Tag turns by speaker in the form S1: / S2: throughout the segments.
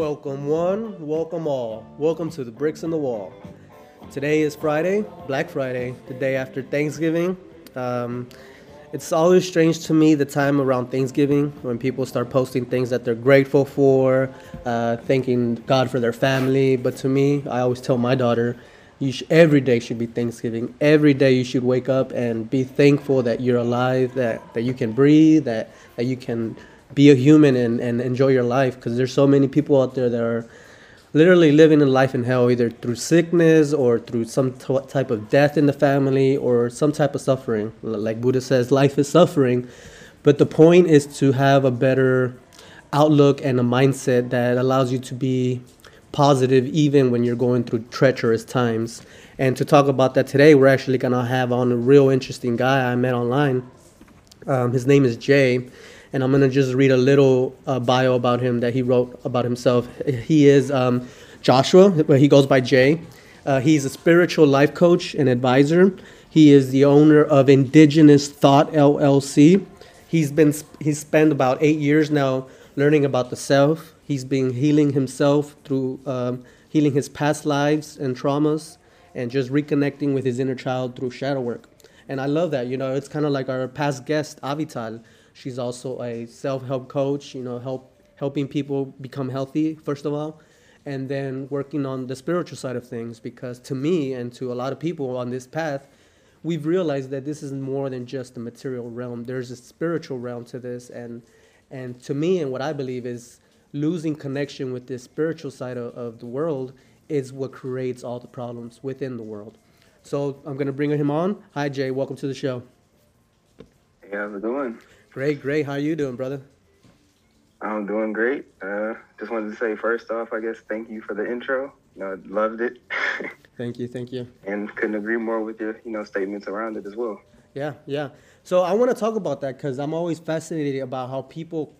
S1: Welcome one, welcome all. Welcome to the Bricks in the Wall. Today is Friday, Black Friday, the day after Thanksgiving. Um, it's always strange to me the time around Thanksgiving when people start posting things that they're grateful for, uh, thanking God for their family. But to me, I always tell my daughter, sh- every day should be Thanksgiving. Every day you should wake up and be thankful that you're alive, that, that you can breathe, that, that you can be a human and, and enjoy your life. Because there's so many people out there that are literally living a life in hell, either through sickness or through some t- type of death in the family or some type of suffering. Like Buddha says, life is suffering. But the point is to have a better outlook and a mindset that allows you to be positive even when you're going through treacherous times. And to talk about that today, we're actually going to have on a real interesting guy I met online. Um, his name is Jay, and I'm gonna just read a little uh, bio about him that he wrote about himself. He is um, Joshua, but he goes by Jay. Uh, he's a spiritual life coach and advisor. He is the owner of Indigenous Thought LLC. He's been he's spent about eight years now learning about the self. He's been healing himself through um, healing his past lives and traumas, and just reconnecting with his inner child through shadow work. And I love that. You know, it's kind of like our past guest, Avital. She's also a self-help coach. You know, help helping people become healthy first of all, and then working on the spiritual side of things. Because to me and to a lot of people on this path, we've realized that this is more than just the material realm. There's a spiritual realm to this, and and to me and what I believe is losing connection with this spiritual side of, of the world is what creates all the problems within the world. So I'm gonna bring him on. Hi Jay, welcome to the show.
S2: Hey, how's it going?
S1: Great, great. How are you doing, brother?
S2: I'm doing great. Uh, just wanted to say first off, I guess thank you for the intro. You know, loved it,
S1: Thank you, thank you.
S2: and couldn't agree more with your you know statements around it as well.
S1: Yeah, yeah. So I want to talk about that because I'm always fascinated about how people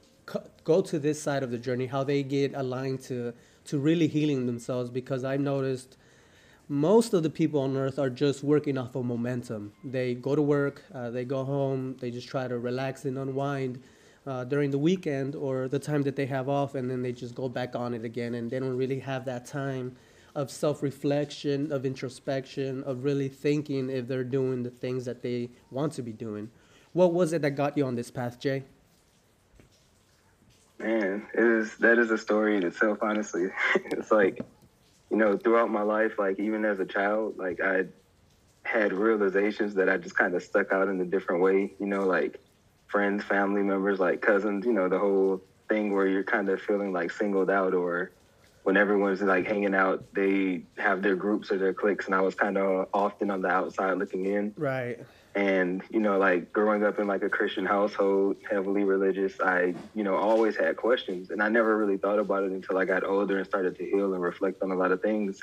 S1: go to this side of the journey, how they get aligned to to really healing themselves. Because I've noticed most of the people on earth are just working off of momentum. They go to work, uh, they go home, they just try to relax and unwind uh, during the weekend or the time that they have off, and then they just go back on it again, and they don't really have that time of self-reflection, of introspection, of really thinking if they're doing the things that they want to be doing. What was it that got you on this path, Jay?
S2: Man, it is that is a story in itself. Honestly, it's like you know throughout my life, like even as a child, like I had realizations that I just kind of stuck out in a different way. You know, like friends, family members, like cousins. You know, the whole thing where you're kind of feeling like singled out or when everyone's like hanging out, they have their groups or their cliques, and I was kind of often on the outside looking in.
S1: Right.
S2: And you know, like growing up in like a Christian household, heavily religious, I you know always had questions, and I never really thought about it until I got older and started to heal and reflect on a lot of things.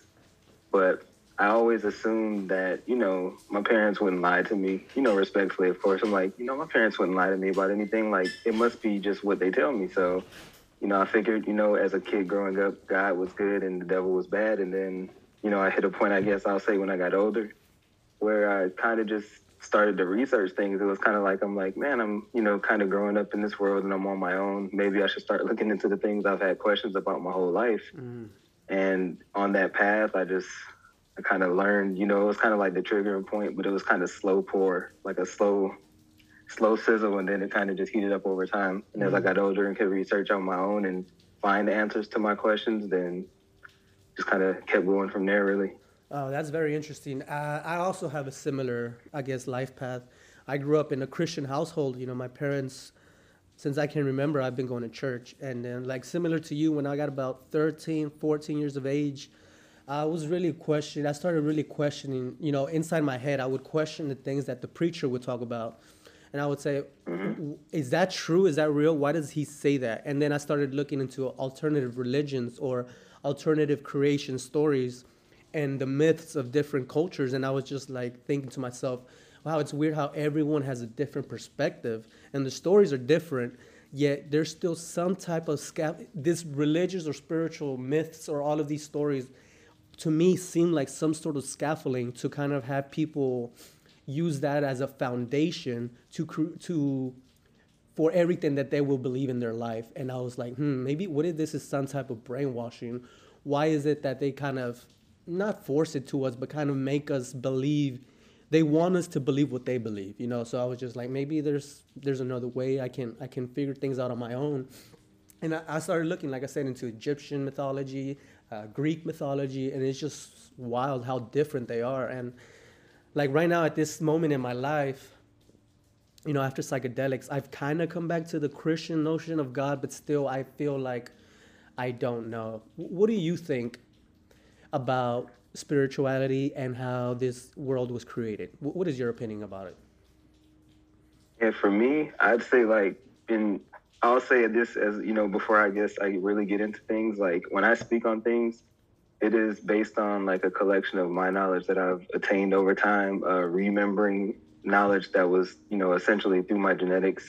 S2: But I always assumed that you know my parents wouldn't lie to me, you know, respectfully, of course. I'm like, you know, my parents wouldn't lie to me about anything. Like it must be just what they tell me. So you know, I figured, you know, as a kid growing up, God was good and the devil was bad. And then, you know, I hit a point, I guess I'll say, when I got older, where I kind of just started to research things. It was kind of like, I'm like, man, I'm, you know, kind of growing up in this world and I'm on my own. Maybe I should start looking into the things I've had questions about my whole life.
S1: Mm.
S2: And on that path, I just, I kind of learned, you know, it was kind of like the triggering point, but it was kind of slow pour, like a slow, slow sizzle, and then it kind of just heated up over time. And as I got older and could research on my own and find the answers to my questions, then just kind of kept going from there, really.
S1: Oh, that's very interesting. Uh, I also have a similar, I guess, life path. I grew up in a Christian household. You know, my parents, since I can remember, I've been going to church. And then, like, similar to you, when I got about 13, 14 years of age, I was really questioning. I started really questioning, you know, inside my head, I would question the things that the preacher would talk about. And I would say, is that true? Is that real? Why does he say that? And then I started looking into alternative religions or alternative creation stories and the myths of different cultures. And I was just like thinking to myself, wow, it's weird how everyone has a different perspective and the stories are different. Yet there's still some type of sca- this religious or spiritual myths or all of these stories to me seem like some sort of scaffolding to kind of have people use that as a foundation to to for everything that they will believe in their life. And I was like, hmm, maybe what if this is some type of brainwashing? Why is it that they kind of not force it to us, but kind of make us believe they want us to believe what they believe, you know? So I was just like, maybe there's there's another way I can I can figure things out on my own. And I, I started looking, like I said, into Egyptian mythology, uh, Greek mythology, and it's just wild how different they are. And like right now at this moment in my life, you know, after psychedelics, I've kind of come back to the Christian notion of God, but still I feel like I don't know. What do you think about spirituality and how this world was created? What is your opinion about it?
S2: And for me, I'd say like in I'll say this as you know before I guess I really get into things like when I speak on things, it is based on like a collection of my knowledge that I've attained over time, uh, remembering knowledge that was, you know, essentially through my genetics,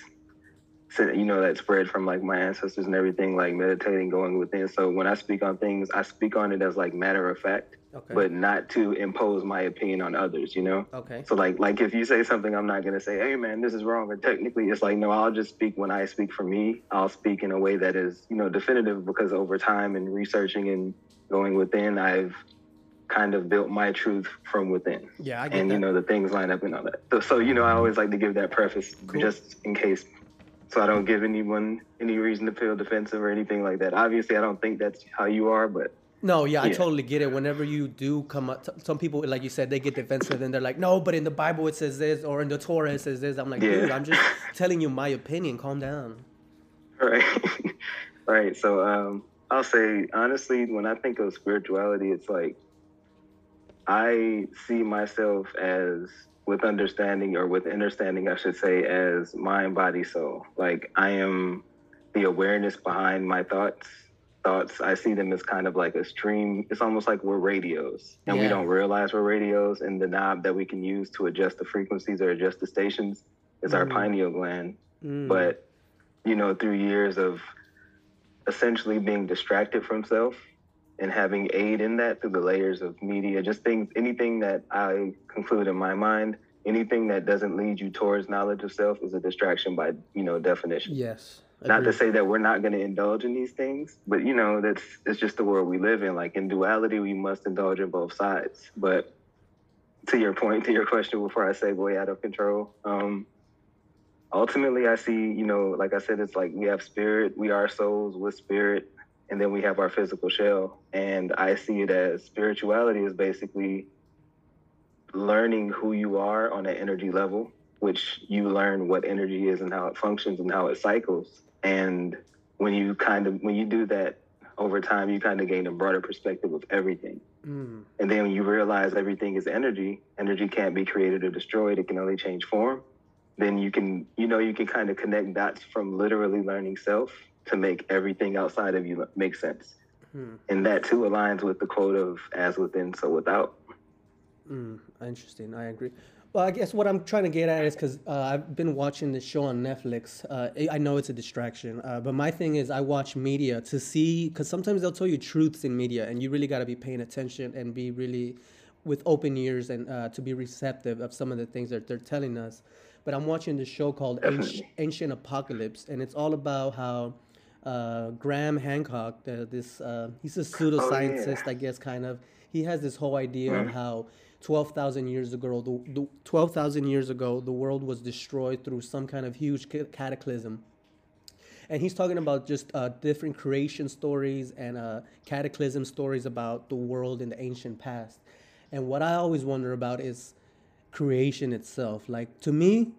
S2: you know, that spread from like my ancestors and everything, like meditating, going within. So when I speak on things, I speak on it as like matter of fact, okay. but not to impose my opinion on others, you know?
S1: Okay.
S2: So like, like if you say something, I'm not going to say, hey man, this is wrong. Or technically it's like, no, I'll just speak when I speak for me. I'll speak in a way that is, you know, definitive because over time and researching and going within, I've kind of built my truth from within.
S1: Yeah, I
S2: get and
S1: that.
S2: you know the things line up and all that. So, so you know, I always like to give that preface cool. just in case, so I don't give anyone any reason to feel defensive or anything like that. Obviously, I don't think that's how you are, but.
S1: No, yeah, yeah, I totally get it. Whenever you do come up, some people, like you said, they get defensive and they're like, no, but in the Bible it says this, or in the Torah it says this. I'm like, yeah. dude, I'm just telling you my opinion. Calm down.
S2: Right. right. So um, I'll say, honestly, when I think of spirituality, it's like I see myself as with understanding or with understanding, I should say, as mind, body, soul. Like I am the awareness behind my thoughts. Thoughts, I see them as kind of like a stream. It's almost like we're radios and yeah. we don't realize we're radios. And the knob that we can use to adjust the frequencies or adjust the stations is mm. our pineal gland. Mm. But, you know, through years of essentially being distracted from self and having aid in that through the layers of media, just things, anything that I conclude in my mind, anything that doesn't lead you towards knowledge of self is a distraction by, you know, definition.
S1: Yes.
S2: Not to say that we're not going to indulge in these things, but you know, that's it's just the world we live in. Like in duality, we must indulge in both sides. But to your point, to your question, before I say boy out of control, um, ultimately, I see, you know, like I said, it's like we have spirit, we are souls with spirit, and then we have our physical shell. And I see it as spirituality is basically learning who you are on an energy level, which you learn what energy is and how it functions and how it cycles. And when you kind of when you do that over time, you kind of gain a broader perspective of everything. Mm. And then when you realize everything is energy, energy can't be created or destroyed; it can only change form. Then you can, you know, you can kind of connect dots from literally learning self to make everything outside of you make sense. Hmm. And that too aligns with the quote of as within, so without.
S1: Mm, interesting. I agree. Well, I guess what I'm trying to get at is because uh, I've been watching this show on Netflix. Uh, I know it's a distraction, uh, but my thing is I watch media to see because sometimes they'll tell you truths in media, and you really got to be paying attention and be really with open ears and uh, to be receptive of some of the things that they're telling us. But I'm watching this show called Ancient, Ancient Apocalypse, and it's all about how uh, Graham Hancock, this uh, he's a pseudoscientist, oh, yeah. I guess, kind of. He has this whole idea mm-hmm. of how 12,000 years ago, the, the 12,000 years ago, the world was destroyed through some kind of huge cataclysm. And he's talking about just uh, different creation stories and uh, cataclysm stories about the world in the ancient past. And what I always wonder about is creation itself. Like to me,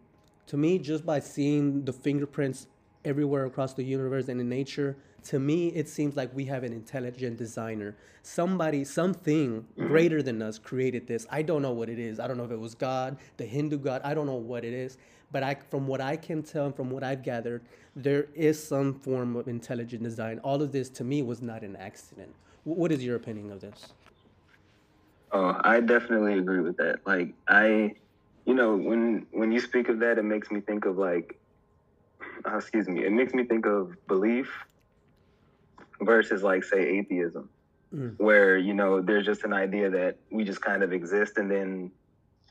S1: to me, just by seeing the fingerprints everywhere across the universe and in nature, to me, it seems like we have an intelligent designer. Somebody, something mm-hmm. greater than us created this. I don't know what it is. I don't know if it was God, the Hindu God. I don't know what it is. But I, from what I can tell and from what I've gathered, there is some form of intelligent design. All of this, to me, was not an accident. What is your opinion of this?
S2: Oh, I definitely agree with that. Like, I, you know, when when you speak of that, it makes me think of like uh, excuse me, it makes me think of belief versus like say atheism, mm. where you know there's just an idea that we just kind of exist and then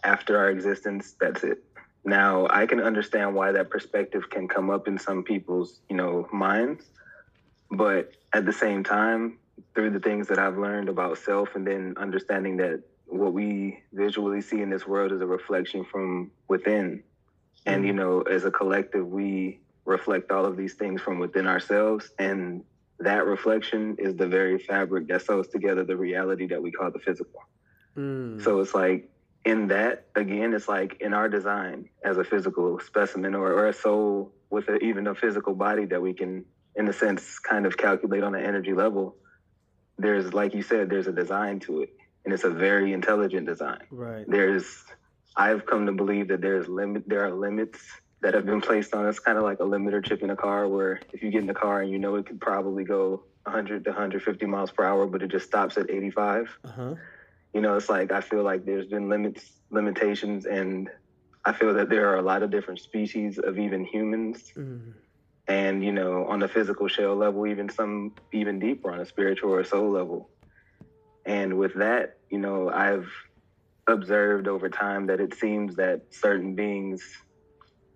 S2: after our existence, that's it. Now, I can understand why that perspective can come up in some people's, you know, minds, but at the same time, through the things that I've learned about self and then understanding that what we visually see in this world is a reflection from within. And, you know, as a collective, we reflect all of these things from within ourselves. And that reflection is the very fabric that sews together the reality that we call the physical. Mm. So it's like in that, again, it's like in our design as a physical specimen or, or a soul with a, even a physical body that we can, in a sense, kind of calculate on an energy level. There's, like you said, there's a design to it, and it's a very intelligent design.
S1: Right.
S2: There's, I've come to believe that there's limit, there are limits that have been placed on us, kind of like a limiter chip in a car, where if you get in the car and you know it could probably go 100 to 150 miles per hour, but it just stops at 85. Uh-huh you know, it's like I feel like there's been limits, limitations, and I feel that there are a lot of different species of even humans. Mm. And, you know, on the physical shell level, even some even deeper on a spiritual or soul level. And with that, you know, I've observed over time that it seems that certain beings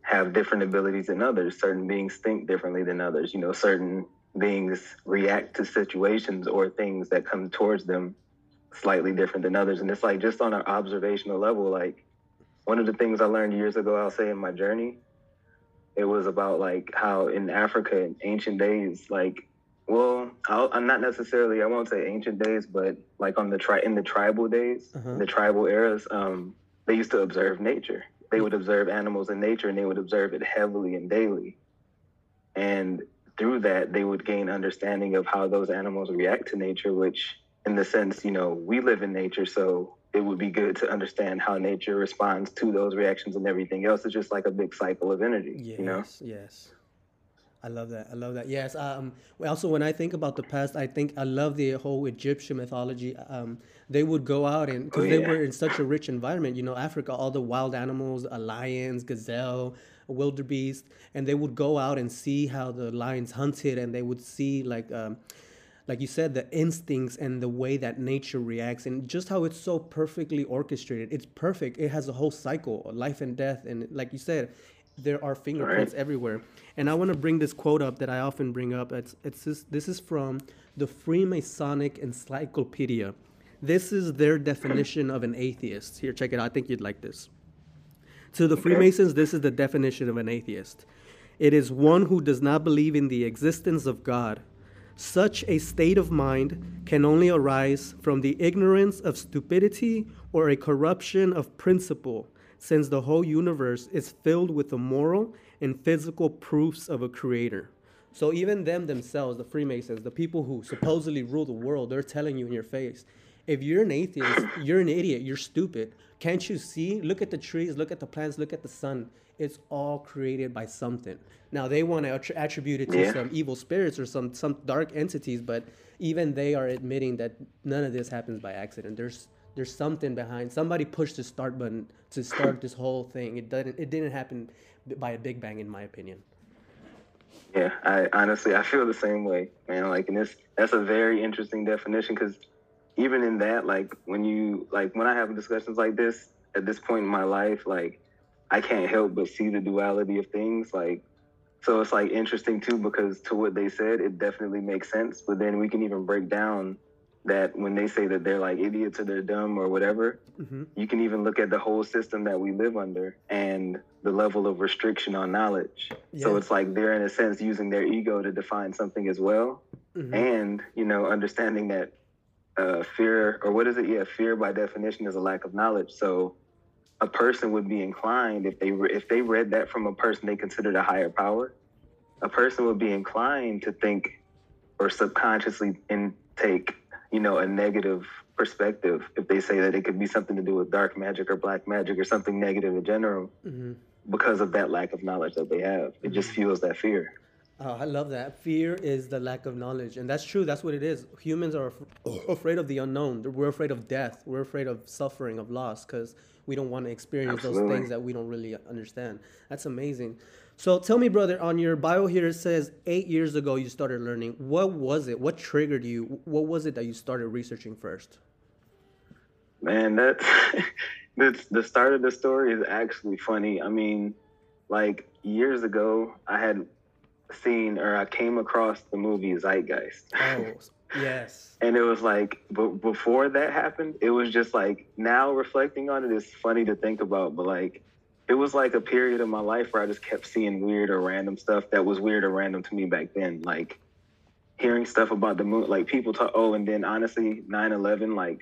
S2: have different abilities than others. Certain beings think differently than others. You know, certain beings react to situations or things that come towards them slightly different than others. And it's like just on an observational level, like one of the things I learned years ago, I'll say in my journey, it was about like how in Africa in ancient days, like, well, i am not necessarily, I won't say ancient days, but like on the tri in the tribal days, uh-huh. the tribal eras, um, they used to observe nature. They would observe animals in nature and they would observe it heavily and daily. And through that, they would gain understanding of how those animals react to nature, which in the sense, you know, we live in nature, so it would be good to understand how nature responds to those reactions and everything else. It's just like a big cycle of energy,
S1: yes,
S2: you know?
S1: Yes. I love that. I love that. Yes. Um, also, when I think about the past, I think I love the whole Egyptian mythology. Um, they would go out and because oh, yeah. they were in such a rich environment, you know, Africa, all the wild animals, a lions, gazelle, wildebeest, and they would go out and see how the lions hunted, and they would see like um, like you said, the instincts and the way that nature reacts, and just how it's so perfectly orchestrated. It's perfect. It has a whole cycle, of life and death, and like you said, there are fingerprints right. everywhere. And I want to bring this quote up that I often bring up. It's it's this, this is from the Freemasonic Encyclopedia. This is their definition of an atheist. Here, check it out. I think you'd like this. To the okay. Freemasons, this is the definition of an atheist. It is one who does not believe in the existence of God such a state of mind can only arise from the ignorance of stupidity or a corruption of principle, since the whole universe is filled with the moral and physical proofs of a creator. So even them themselves, the Freemasons, the people who supposedly rule the world, they're telling you in your face, if you're an atheist, you're an idiot, you're stupid. Can't you see? Look at the trees, look at the plants, look at the sun it's all created by something. Now they want to attribute it to yeah. some evil spirits or some some dark entities, but even they are admitting that none of this happens by accident. There's there's something behind. Somebody pushed the start button to start this whole thing. It didn't it didn't happen by a big bang, in my opinion.
S2: Yeah, I honestly I feel the same way, man. Like, and this that's a very interesting definition because even in that, like when you like when I have discussions like this at this point in my life, like I can't help but see the duality of things. Like, so it's like interesting too because to what they said, it definitely makes sense. But then we can even break down that when they say that they're like idiots or they're dumb or whatever, mm-hmm. you can even look at the whole system that we live under and the level of restriction on knowledge. Yeah. So it's like they're in a sense using their ego to define something as well. Mm-hmm. And, you know, understanding that uh, fear or what is it? Yeah, fear by definition is a lack of knowledge. So a person would be inclined if they re- if they read that from a person they considered a higher power, a person would be inclined to think or subconsciously intake, you know, a negative perspective if they say that it could be something to do with dark magic or black magic or something negative in general mm-hmm. because of that lack of knowledge that they have. It just mm-hmm. fuels that fear.
S1: Oh, I love that. Fear is the lack of knowledge. And that's true. That's what it is. Humans are af- afraid of the unknown. We're afraid of death. We're afraid of suffering, of loss, because we don't want to experience Absolutely. those things that we don't really understand. That's amazing. So tell me, brother, on your bio here it says eight years ago you started learning. What was it? What triggered you? What was it that you started researching first?
S2: Man, that the the start of the story is actually funny. I mean, like years ago, I had seen or I came across the movie Zeitgeist.
S1: Oh, yes.
S2: and it was like, but before that happened, it was just like now reflecting on it is funny to think about, but like it was like a period of my life where I just kept seeing weird or random stuff that was weird or random to me back then. Like hearing stuff about the moon, like people talk, oh, and then honestly, 9 11, like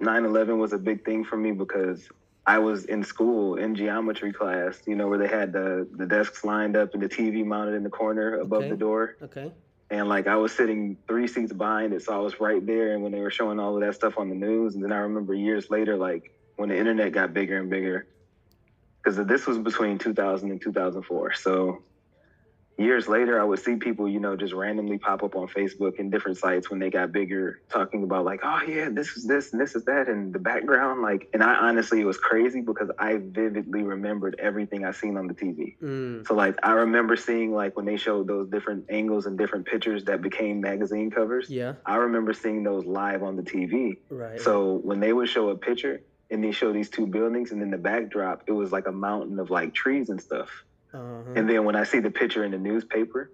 S2: 9 11 was a big thing for me because I was in school in geometry class, you know, where they had the, the desks lined up and the TV mounted in the corner above
S1: Okay.
S2: the door.
S1: Okay.
S2: And like I was sitting three seats behind it, so I was right there. And when they were showing all of that stuff on the news, and then I remember years later, like when the internet got bigger and bigger, because this was between 2000 and 2004. So years later, I would see people, you know, just randomly pop up on Facebook and different sites when they got bigger, talking about like, oh yeah, this is this and this is that, and the background, like. And I honestly, it was crazy because I vividly remembered everything I seen on the TV.
S1: Mm.
S2: So like I remember seeing like when they showed those different angles and different pictures that became magazine covers.
S1: Yeah.
S2: I remember seeing those live on the TV.
S1: Right.
S2: So when they would show a picture and they show these two buildings and then the backdrop, it was like a mountain of like trees and stuff.
S1: Uh-huh.
S2: And then when I see the picture in the newspaper,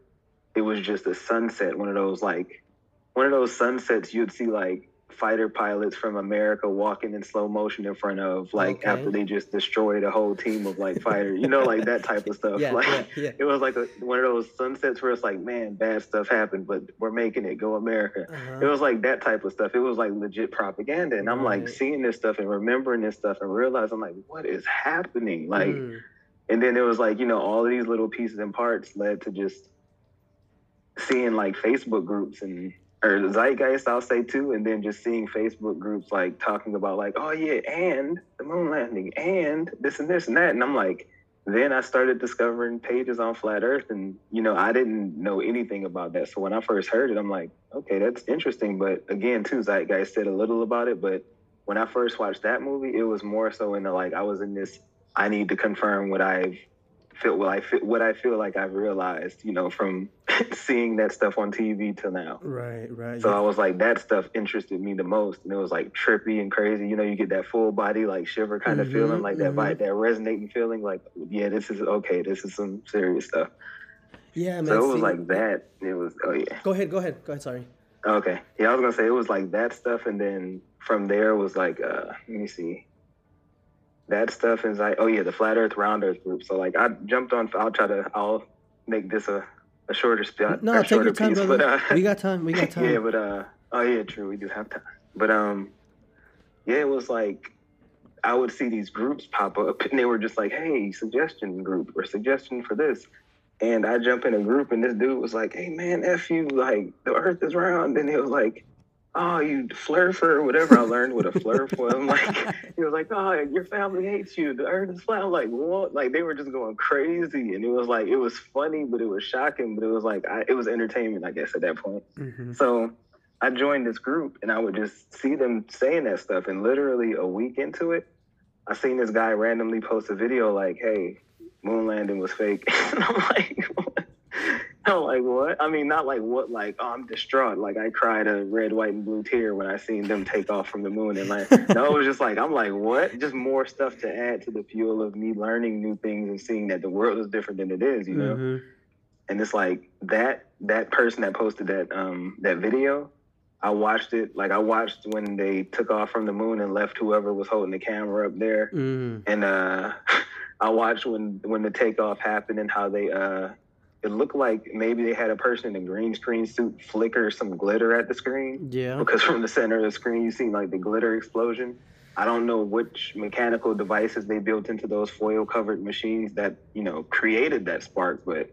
S2: it was just a sunset, one of those like one of those sunsets you'd see like fighter pilots from America walking in slow motion in front of like
S1: Okay.
S2: after they just destroyed a whole team of like fighters, you know, like that type of stuff.
S1: yeah,
S2: like
S1: yeah, yeah.
S2: it was like a, one of those sunsets where it's like, man, bad stuff happened, but we're making it. Go America. It
S1: Uh-huh.
S2: was like that type of stuff. It was like legit propaganda. And I'm like seeing this stuff and remembering this stuff and realizing like, what is happening? Like,
S1: Mm.
S2: and then it was like, you know, all of these little pieces and parts led to just seeing like Facebook groups and or zeitgeist, I'll say too, and then just seeing Facebook groups like talking about like, oh yeah, and the moon landing, and this and this and that, and I'm like, then I started discovering pages on flat Earth, and you know, I didn't know anything about that. So when I first heard it, I'm like, okay, that's interesting. But again, too, zeitgeist said a little about it, but when I first watched that movie, it was more so in the like I was in this. I need to confirm what I've feel what I feel what I feel like I've realized, you know, from seeing that stuff on TV till now.
S1: Right, right.
S2: So
S1: yeah.
S2: I was like, that stuff interested me the most, and it was like trippy and crazy. You know, you get that full body like shiver kind of
S1: Mhm,
S2: feeling, like that
S1: mhm.
S2: vibe, that resonating feeling. Like, yeah, this is okay. This is some serious stuff.
S1: yeah, man.
S2: so it was
S1: see-
S2: like that. It was oh yeah.
S1: Go ahead, go ahead, go ahead. Sorry.
S2: Okay. Yeah, I was gonna say it was like that stuff, and then from there was like, uh, let me see, that stuff is like, oh yeah, the flat Earth, round Earth group. So like, I jumped on. I'll try to. I'll make this a, a shorter spot.
S1: No,
S2: a
S1: take your
S2: shorter
S1: time,
S2: piece,
S1: brother.
S2: But, uh,
S1: we got time. We got time.
S2: yeah, but uh, oh yeah, true. We do have time. But um, yeah, it was like I would see these groups pop up, and they were just like, "Hey, suggestion group or suggestion for this," and I jump in a group, and this dude was like, "Hey, man, f you, like the Earth is round," and he was like. Oh, you flurfer or whatever I learned what a flurf was. I'm like, he was like, oh, your family hates you. The earth is flat. I'm like, what? Like they were just going crazy, and it was like it was funny, but it was shocking, but it was like I, it was entertainment, I guess, at that point.
S1: Mhm.
S2: So I joined this group and I would just see them saying that stuff. And literally a week into it, I seen this guy randomly post a video like, hey, moon landing was fake. and I'm like, what? I'm like, what? I mean, not like what, like, oh, I'm distraught. Like, I cried a red, white, and blue tear when I seen them take off from the moon. And like, no, it was just like, I'm like, what? Just more stuff to add to the fuel of me learning new things and seeing that the world is different than it is, you know?
S1: Mhm.
S2: and it's like that that person that posted that um that video i watched it like i watched when they took off from the moon and left whoever was holding the camera up there
S1: Mhm.
S2: and uh i watched when when the takeoff happened and how they uh it looked like maybe they had a person in a green screen suit flicker some glitter at the screen
S1: Yeah.
S2: because from the center of the screen you see like the glitter explosion. I don't know which mechanical devices they built into those foil covered machines that, you know, created that spark, but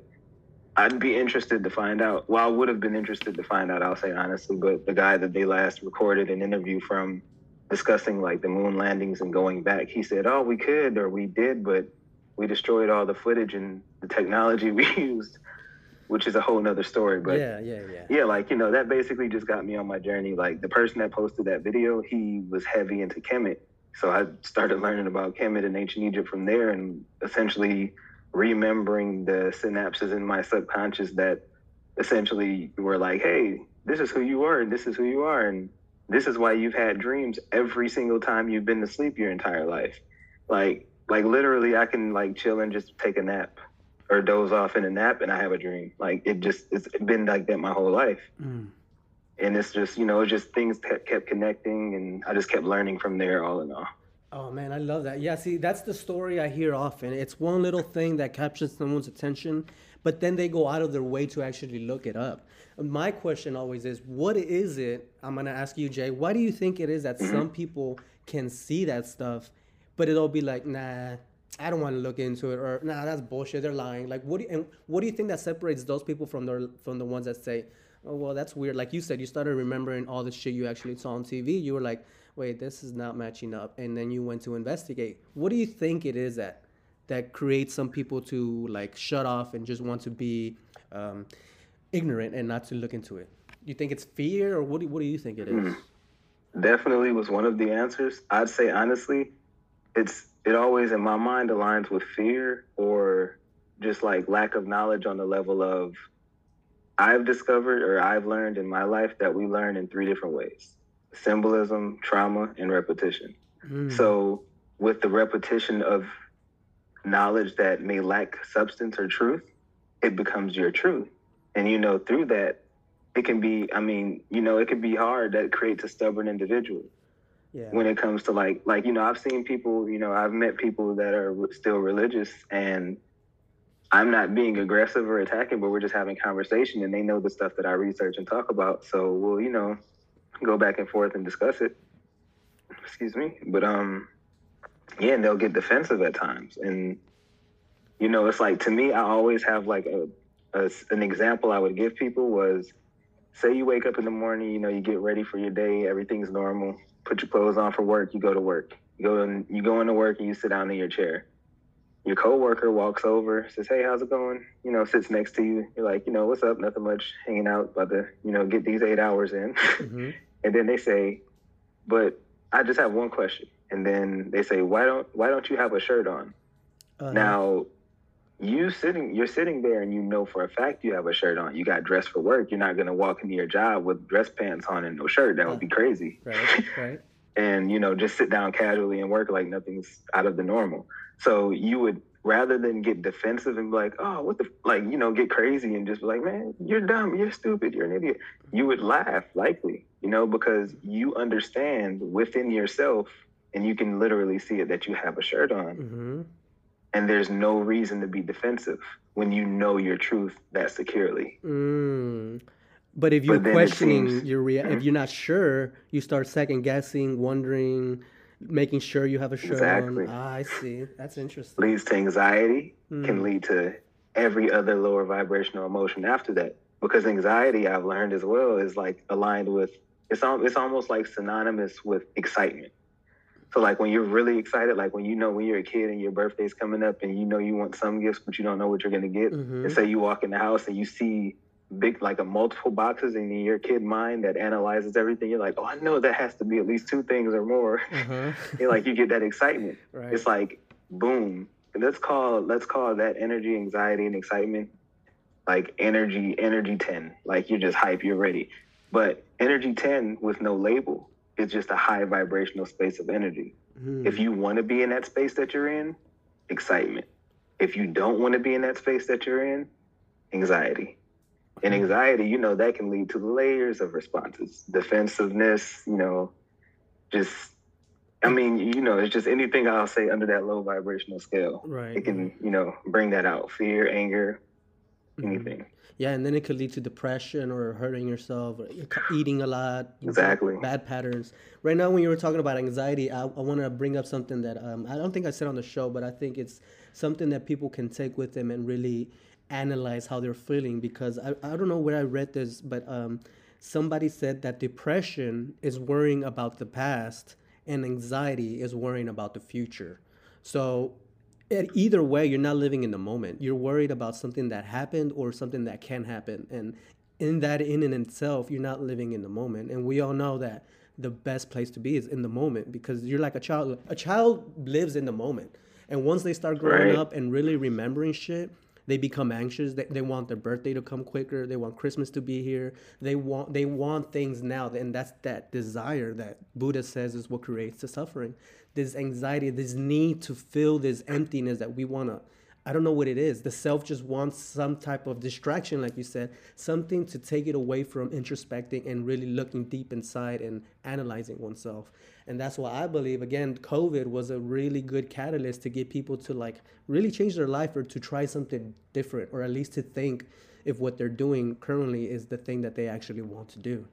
S2: I'd be interested to find out. Well, I would have been interested to find out, I'll say honestly, but the guy that they last recorded an interview from discussing like the moon landings and going back, he said, Oh, we could or we did, but we destroyed all the footage and the technology we used, which is a whole nother story. But
S1: yeah, yeah, yeah.
S2: yeah, like you know, that basically just got me on my journey. Like the person that posted that video, he was heavy into Kemet, so I started learning about Kemet in ancient Egypt from there, and essentially remembering the synapses in my subconscious that essentially were like, "Hey, this is who you are, and this is who you are, and this is why you've had dreams every single time you've been to sleep your entire life." Like like literally, I can like chill and just take a nap or doze off in a nap, and I have a dream. Like it just it's been like that my whole life.
S1: Mm.
S2: And it's just you know just things kept kept connecting, and I just kept learning from there. All in all.
S1: Oh man, I love that. Yeah, see, that's the story I hear often. It's one little thing that captures someone's attention, but then they go out of their way to actually look it up. My question always is, what is it? I'm gonna ask you, Jay. Why do you think it is that some people can see that stuff, but it'll be like, nah, I don't want to look into it, or nah, that's bullshit. They're lying. Like, what do you, and what do you think that separates those people from the from the ones that say, oh well, that's weird. Like you said, you started remembering all the shit you actually saw on TV. You were like, wait, this is not matching up, and then you went to investigate. What do you think it is that that creates some people to like shut off and just want to be um, ignorant and not to look into it? You think it's fear, or what do, what do you think it is?
S2: Definitely was one of the answers. I'd say honestly, it's it always in my mind aligns with fear or just like lack of knowledge on the level of I've discovered or I've learned in my life that we learn in three different ways symbolism, trauma, and repetition.
S1: Mm.
S2: So, with the repetition of knowledge that may lack substance or truth, it becomes your truth. And you know, through that, it can be, I mean, you know, it can be hard that creates a stubborn individual
S1: yeah.
S2: when it comes to like, like, you know, I've seen people, you know, I've met people that are still religious and I'm not being aggressive or attacking, but we're just having conversation and they know the stuff that I research and talk about. So we'll, you know, go back and forth and discuss it. Excuse me. But um yeah, and they'll get defensive at times. And you know, it's like to me, I always have like a, a an example I would give people was say you wake up in the morning, you know, you get ready for your day, everything's normal, put your clothes on for work, you go to work. You go and you go into work and you sit down in your chair your coworker walks over, says, "Hey, how's it going?" You know, sits next to you. You're like, you know, what's up? Nothing much. Hanging out, about to, you know, get these eight hours in.
S1: Mm-hmm.
S2: and then they say, "But I just have one question." And then they say, "Why don't Why don't you have a shirt on?"
S1: Uh-huh.
S2: Now, you sitting, you're sitting there, and you know for a fact you have a shirt on. You got dressed for work. You're not gonna walk into your job with dress pants on and no shirt. That would be crazy.
S1: right, right.
S2: and you know, just sit down casually and work like nothing's out of the normal. So you would rather than get defensive and be like, oh, what the, like, you know, get crazy and just be like, man, you're dumb, you're stupid, you're an idiot. You would laugh likely, you know, because you understand within yourself and you can literally see it that you have a shirt on.
S1: Mm-hmm.
S2: And there's no reason to be defensive when you know your truth that securely.
S1: Mm. But if you're
S2: But
S1: questioning
S2: seems-
S1: your rea- if you're not sure, you start second guessing, wondering, making sure you have a shirt
S2: Exactly.
S1: on. Ah, I see. That's interesting.
S2: leads to anxiety,
S1: Mm.
S2: can lead to every other lower vibrational emotion after that. Because anxiety, I've learned as well, is like aligned with it's it's almost like synonymous with excitement. So like when you're really excited, like when you know when you're a kid and your birthday's coming up and you know you want some gifts but you don't know what you're gonna get,
S1: Mhm.
S2: and say you walk in the house and you see big like a multiple boxes in your kid mind that analyzes everything, you're like, oh, I know that has to be at least two things or more.
S1: Uh-huh.
S2: you're like you get that excitement
S1: right.
S2: it's like boom let's call let's call that energy anxiety and excitement like energy energy 10 like you're just hype you're ready but energy 10 with no label is just a high vibrational space of energy
S1: Mhm.
S2: if you want to be in that space that you're in excitement if you don't want to be in that space that you're in anxiety and anxiety you know that can lead to layers of responses defensiveness you know just i mean you know it's just anything i'll say under that low vibrational scale
S1: right.
S2: it can you know bring that out fear anger
S1: Mhm.
S2: anything
S1: Yeah, and then it could lead to depression or hurting yourself, or eating a lot.
S2: Exactly.
S1: Bad patterns. Right now, when you were talking about anxiety, I, I want to bring up something that um, I don't think I said on the show, but I think it's something that people can take with them and really analyze how they're feeling. Because I, I don't know where I read this, but um, somebody said that depression is worrying about the past and anxiety is worrying about the future. So either way, you're not living in the moment. You're worried about something that happened or something that can happen. And in that, in and itself, you're not living in the moment. And we all know that the best place to be is in the moment because you're like a child. A child lives in the moment. And once they start growing
S2: Right.
S1: up and really remembering shit, they become anxious. They, they want their birthday to come quicker. They want Christmas to be here. They want they want things now, and that's that desire that Buddha says is what creates the suffering. This anxiety, this need to fill this emptiness that we wanna. I don't know what it is. The self just wants some type of distraction, like you said, something to take it away from introspecting and really looking deep inside and analyzing oneself. And that's why I believe, again, COVID was a really good catalyst to get people to like really change their life or to try something different, or at least to think if what they're doing currently is the thing that they actually want to do.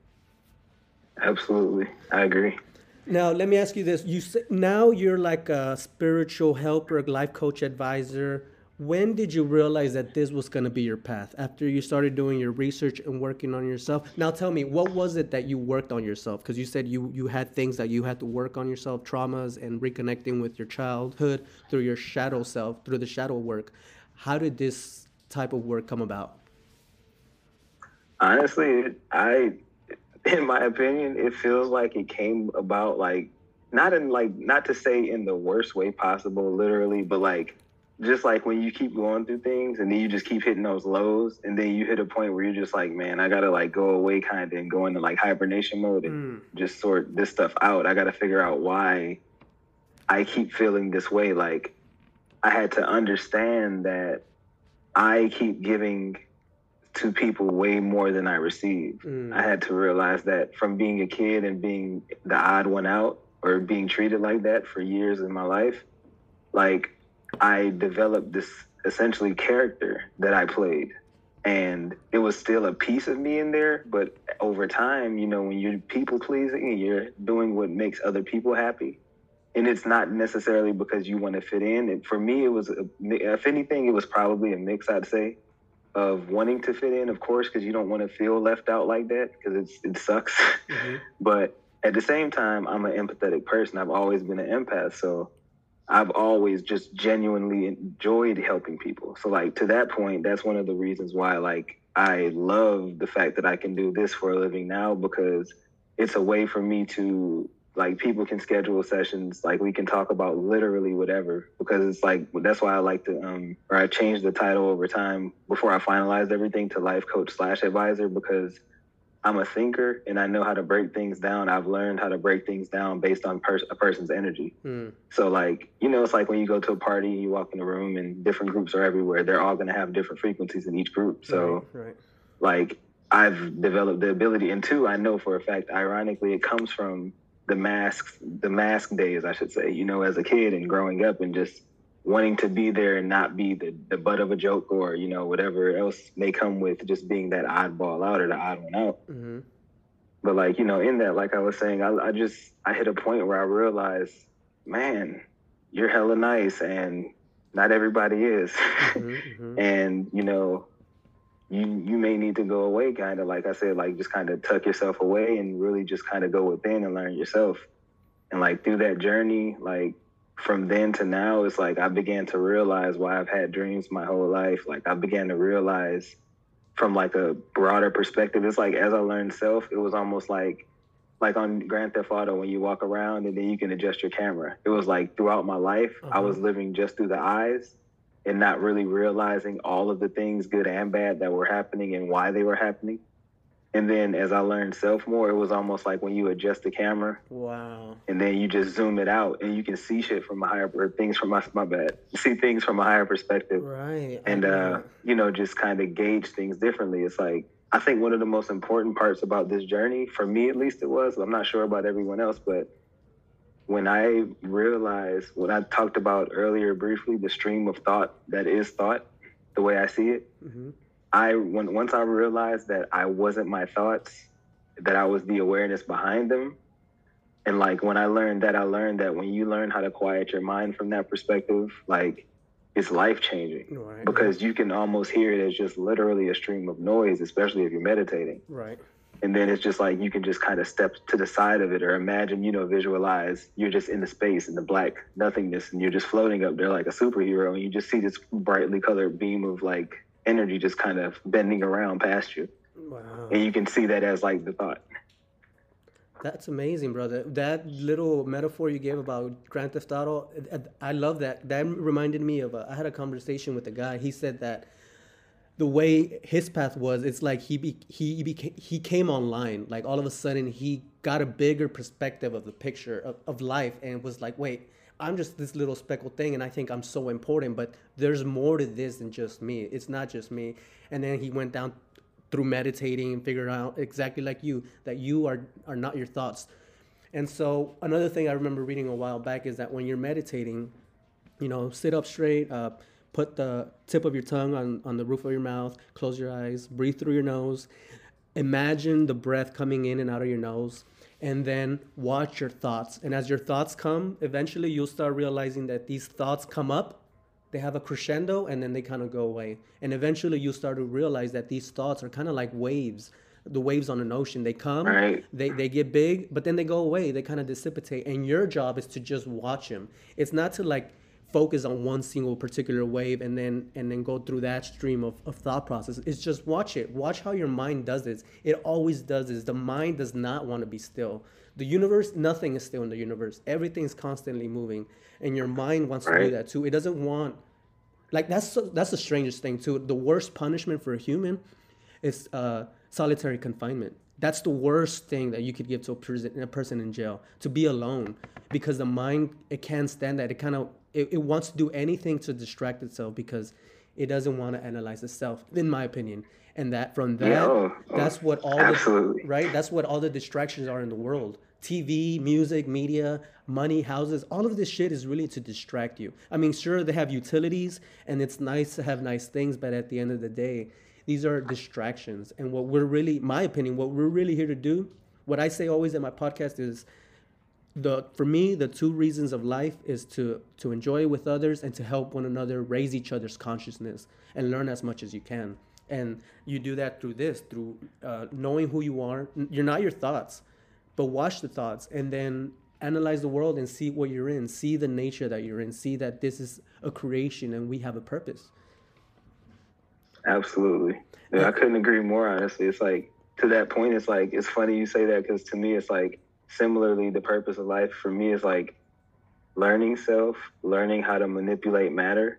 S2: Absolutely. I agree.
S1: Now, let me ask you this. You now you're like a spiritual helper, life coach advisor when did you realize that this was going to be your path? After you started doing your research and working on yourself? Now tell me what was it that you worked on yourself? Because you said you you had things that you had to work on yourself traumas and reconnecting with your childhood through your shadow self through the shadow work. How did this type of work come about?
S2: Honestly i in my opinion it feels like it came about like not in like not to say in the worst way possible literally but like just like when you keep going through things and then you just keep hitting those lows and then you hit a point where you're just like man i gotta like go away kind of and go into like hibernation mode and mm. just sort this stuff out i gotta figure out why i keep feeling this way like i had to understand that i keep giving to people way more than i receive mm. i had to realize that from being a kid and being the odd one out or being treated like that for years in my life like I developed this essentially character that I played. And it was still a piece of me in there, but over time, you know, when you're people pleasing and you're doing what makes other people happy, and it's not necessarily because you want to fit in. And for me, it was, a, if anything, it was probably a mix, I'd say, of wanting to fit in, of course, because you don't want to feel left out like that because it's it sucks. Mm-hmm. but at the same time, I'm an empathetic person. I've always been an empath, so I've always just genuinely enjoyed helping people. So like to that point, that's one of the reasons why like I love the fact that I can do this for a living now because it's a way for me to like people can schedule sessions like we can talk about literally whatever because it's like that's why I like to um or I changed the title over time before I finalized everything to life coach slash advisor because I'm a thinker and I know how to break things down. I've learned how to break things down based on pers- a person's energy. Mm. So, like, you know, it's like when you go to a party, and you walk in a room and different groups are everywhere. They're all going to have different frequencies in each group. So, right, right. like, I've developed the ability, and two, I know for a fact, ironically, it comes from the masks, the mask days, I should say, you know, as a kid and growing up and just wanting to be there and not be the, the butt of a joke or you know whatever else may come with just being that oddball out or the odd one out mm-hmm. but like you know in that like i was saying I, I just i hit a point where i realized man you're hella nice and not everybody is mm-hmm, mm-hmm. and you know you you may need to go away kind of like i said like just kind of tuck yourself away and really just kind of go within and learn yourself and like through that journey like from then to now, it's like I began to realize why I've had dreams my whole life. Like I began to realize from like a broader perspective. It's like as I learned self, it was almost like like on Grand Theft Auto when you walk around and then you can adjust your camera. It was like throughout my life, uh-huh. I was living just through the eyes and not really realizing all of the things, good and bad, that were happening and why they were happening. And then as I learned self more, it was almost like when you adjust the camera.
S1: Wow.
S2: And then you just zoom it out and you can see shit from a higher or things from my my bad. See things from a higher perspective.
S1: Right.
S2: And uh, you know, just kind of gauge things differently. It's like I think one of the most important parts about this journey, for me at least it was, I'm not sure about everyone else, but when I realized what I talked about earlier briefly, the stream of thought that is thought, the way I see it. Mm-hmm I when once I realized that I wasn't my thoughts, that I was the awareness behind them. And like when I learned that, I learned that when you learn how to quiet your mind from that perspective, like it's life changing right. because you can almost hear it as just literally a stream of noise, especially if you're meditating.
S1: Right.
S2: And then it's just like you can just kind of step to the side of it or imagine, you know, visualize you're just in the space in the black nothingness and you're just floating up there like a superhero and you just see this brightly colored beam of like energy just kind of bending around past you. Wow. And you can see that as like the thought.
S1: That's amazing, brother. That little metaphor you gave about Grand Theft Auto, I love that. That reminded me of a, I had a conversation with a guy. He said that the way his path was, it's like he be, he became he came online. Like all of a sudden, he got a bigger perspective of the picture of, of life, and was like, wait, I'm just this little speckled thing, and I think I'm so important. But there's more to this than just me. It's not just me. And then he went down through meditating and figured out exactly like you that you are are not your thoughts. And so another thing I remember reading a while back is that when you're meditating, you know, sit up straight. Uh, put the tip of your tongue on, on the roof of your mouth, close your eyes, breathe through your nose. Imagine the breath coming in and out of your nose, and then watch your thoughts. And as your thoughts come, eventually you'll start realizing that these thoughts come up, they have a crescendo, and then they kind of go away. And eventually you'll start to realize that these thoughts are kind of like waves the waves on an ocean. They come,
S2: Right.
S1: they, they get big, but then they go away. They kind of dissipate. And your job is to just watch them. It's not to like focus on one single particular wave and then and then go through that stream of, of thought process. It's just watch it. Watch how your mind does this. It always does this. The mind does not want to be still. The universe, nothing is still in the universe. Everything is constantly moving. And your mind wants to do that too. It doesn't want like that's that's the strangest thing too. The worst punishment for a human is uh, solitary confinement. That's the worst thing that you could give to a person, a person in jail to be alone, because the mind it can't stand that. It kind of it, it wants to do anything to distract itself because it doesn't want to analyze itself, in my opinion. And that from that,
S2: oh,
S1: that's what all
S2: absolutely.
S1: the right. That's what all the distractions are in the world. TV, music, media, money, houses, all of this shit is really to distract you. I mean, sure, they have utilities and it's nice to have nice things, but at the end of the day, these are distractions. And what we're really, my opinion, what we're really here to do, what I say always in my podcast is the for me the two reasons of life is to to enjoy with others and to help one another raise each other's consciousness and learn as much as you can and you do that through this through uh, knowing who you are you're not your thoughts but watch the thoughts and then analyze the world and see what you're in see the nature that you're in see that this is a creation and we have a purpose
S2: Absolutely. Yeah, I couldn't agree more. Honestly, it's like to that point. It's like it's funny you say that because to me, it's like similarly the purpose of life for me is like learning self, learning how to manipulate matter,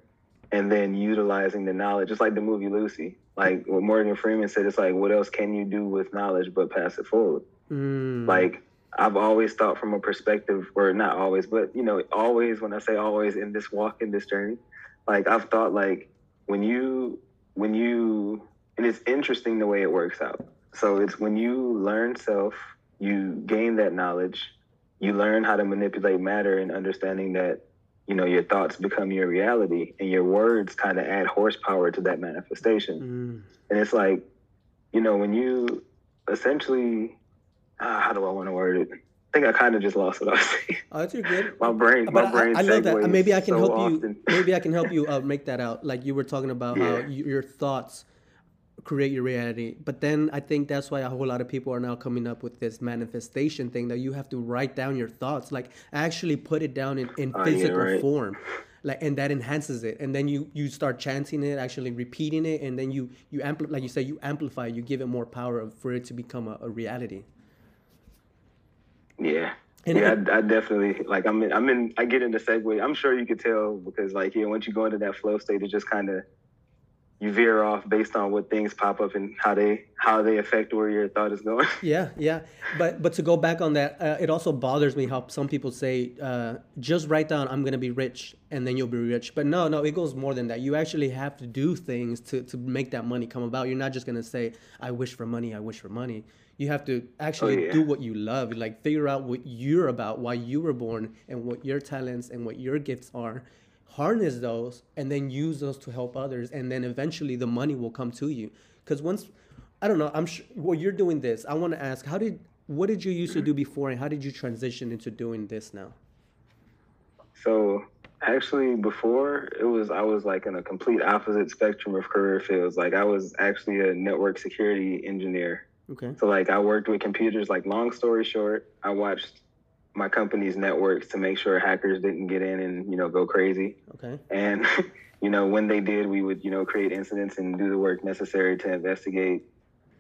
S2: and then utilizing the knowledge. Just like the movie Lucy. Like what Morgan Freeman said, it's like what else can you do with knowledge but pass it forward?
S1: Mm.
S2: Like I've always thought from a perspective, or not always, but you know, always when I say always in this walk in this journey, like I've thought like when you when you and it's interesting the way it works out. So it's when you learn self, you gain that knowledge, you learn how to manipulate matter and understanding that you know your thoughts become your reality and your words kind of add horsepower to that manifestation.
S1: Mm.
S2: And it's like, you know, when you essentially, ah, how do I want to word it? I think I kind of just lost what I was saying.
S1: oh that's good
S2: My brain,
S1: But
S2: my
S1: I-
S2: brain.
S1: I, love that. Maybe I can
S2: so
S1: help
S2: often.
S1: you. Maybe I can help you uh, make that out. Like you were talking about how
S2: Yeah.
S1: you, your thoughts create your reality. But then I think that's why a whole lot of people are now coming up with this manifestation thing that you have to write down your thoughts, like actually put it down in, in
S2: Oh,
S1: physical
S2: right.
S1: form. Like and that enhances it, and then you you start chanting it, actually repeating it, and then you you ampli- like you say you amplify, you give it more power for it to become a, a reality.
S2: Yeah.
S1: And
S2: yeah,
S1: it-
S2: I, I definitely like. I'm in. I'm in. I get into segue. I'm sure you could tell because, like, yeah, once you go into that flow state, it just kind of you veer off based on what things pop up and how they how they affect where your thought is going.
S1: Yeah, yeah, but but to go back on that, uh, it also bothers me how some people say, uh, just write down I'm gonna be rich and then you'll be rich. But no, no, it goes more than that. You actually have to do things to to make that money come about. You're not just gonna say I wish for money, I wish for money. You have to actually
S2: yeah.
S1: do what you love. Like figure out what you're about, why you were born, and what your talents and what your gifts are. Harness those and then use those to help others, and then eventually the money will come to you. Because once I don't know. I'm sure. Well, you're doing this. I want to ask, how did what did you used to do before, and how did you transition into doing this now?
S2: So actually, before it was, I was like in a complete opposite spectrum of career fields. Like I was actually a network security engineer.
S1: Okay.
S2: So like I worked with computers. Like long story short, I watched my company's networks to make sure hackers didn't get in and you know go crazy.
S1: Okay.
S2: And you know when they did, we would you know create incidents and do the work necessary to investigate,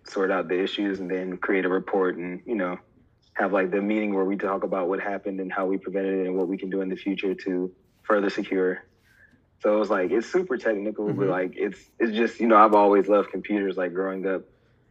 S2: sort out the issues, and then create a report and you know have like the meeting where we talk about what happened and how we prevented it and what we can do in the future to further secure So it was like it's super technical, but
S1: Mhm.
S2: like it's it's just you know I've always loved computers. Like growing up,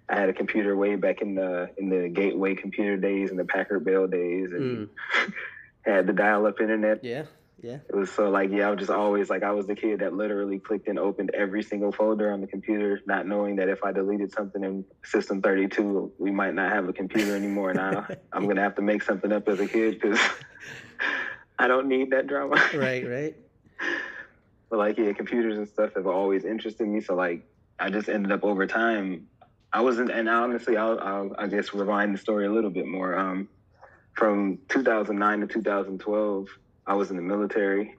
S2: I had a computer way back in the in the Gateway computer days and the Packard Bell days, and
S1: Mm.
S2: had the dial-up internet.
S1: Yeah, yeah.
S2: It was so like yeah, I was just always like I was the kid that literally clicked and opened every single folder on the computer, not knowing that if I deleted something in System 32, we might not have a computer anymore. Now I'm gonna have to make something up as a kid because I don't need that drama.
S1: Right, right.
S2: But like yeah, computers and stuff have always interested me. So like I just ended up over time. I wasn't, and honestly, I'll, I'll I guess rewind the story a little bit more. Um, from 2009 to 2012, I was in the military.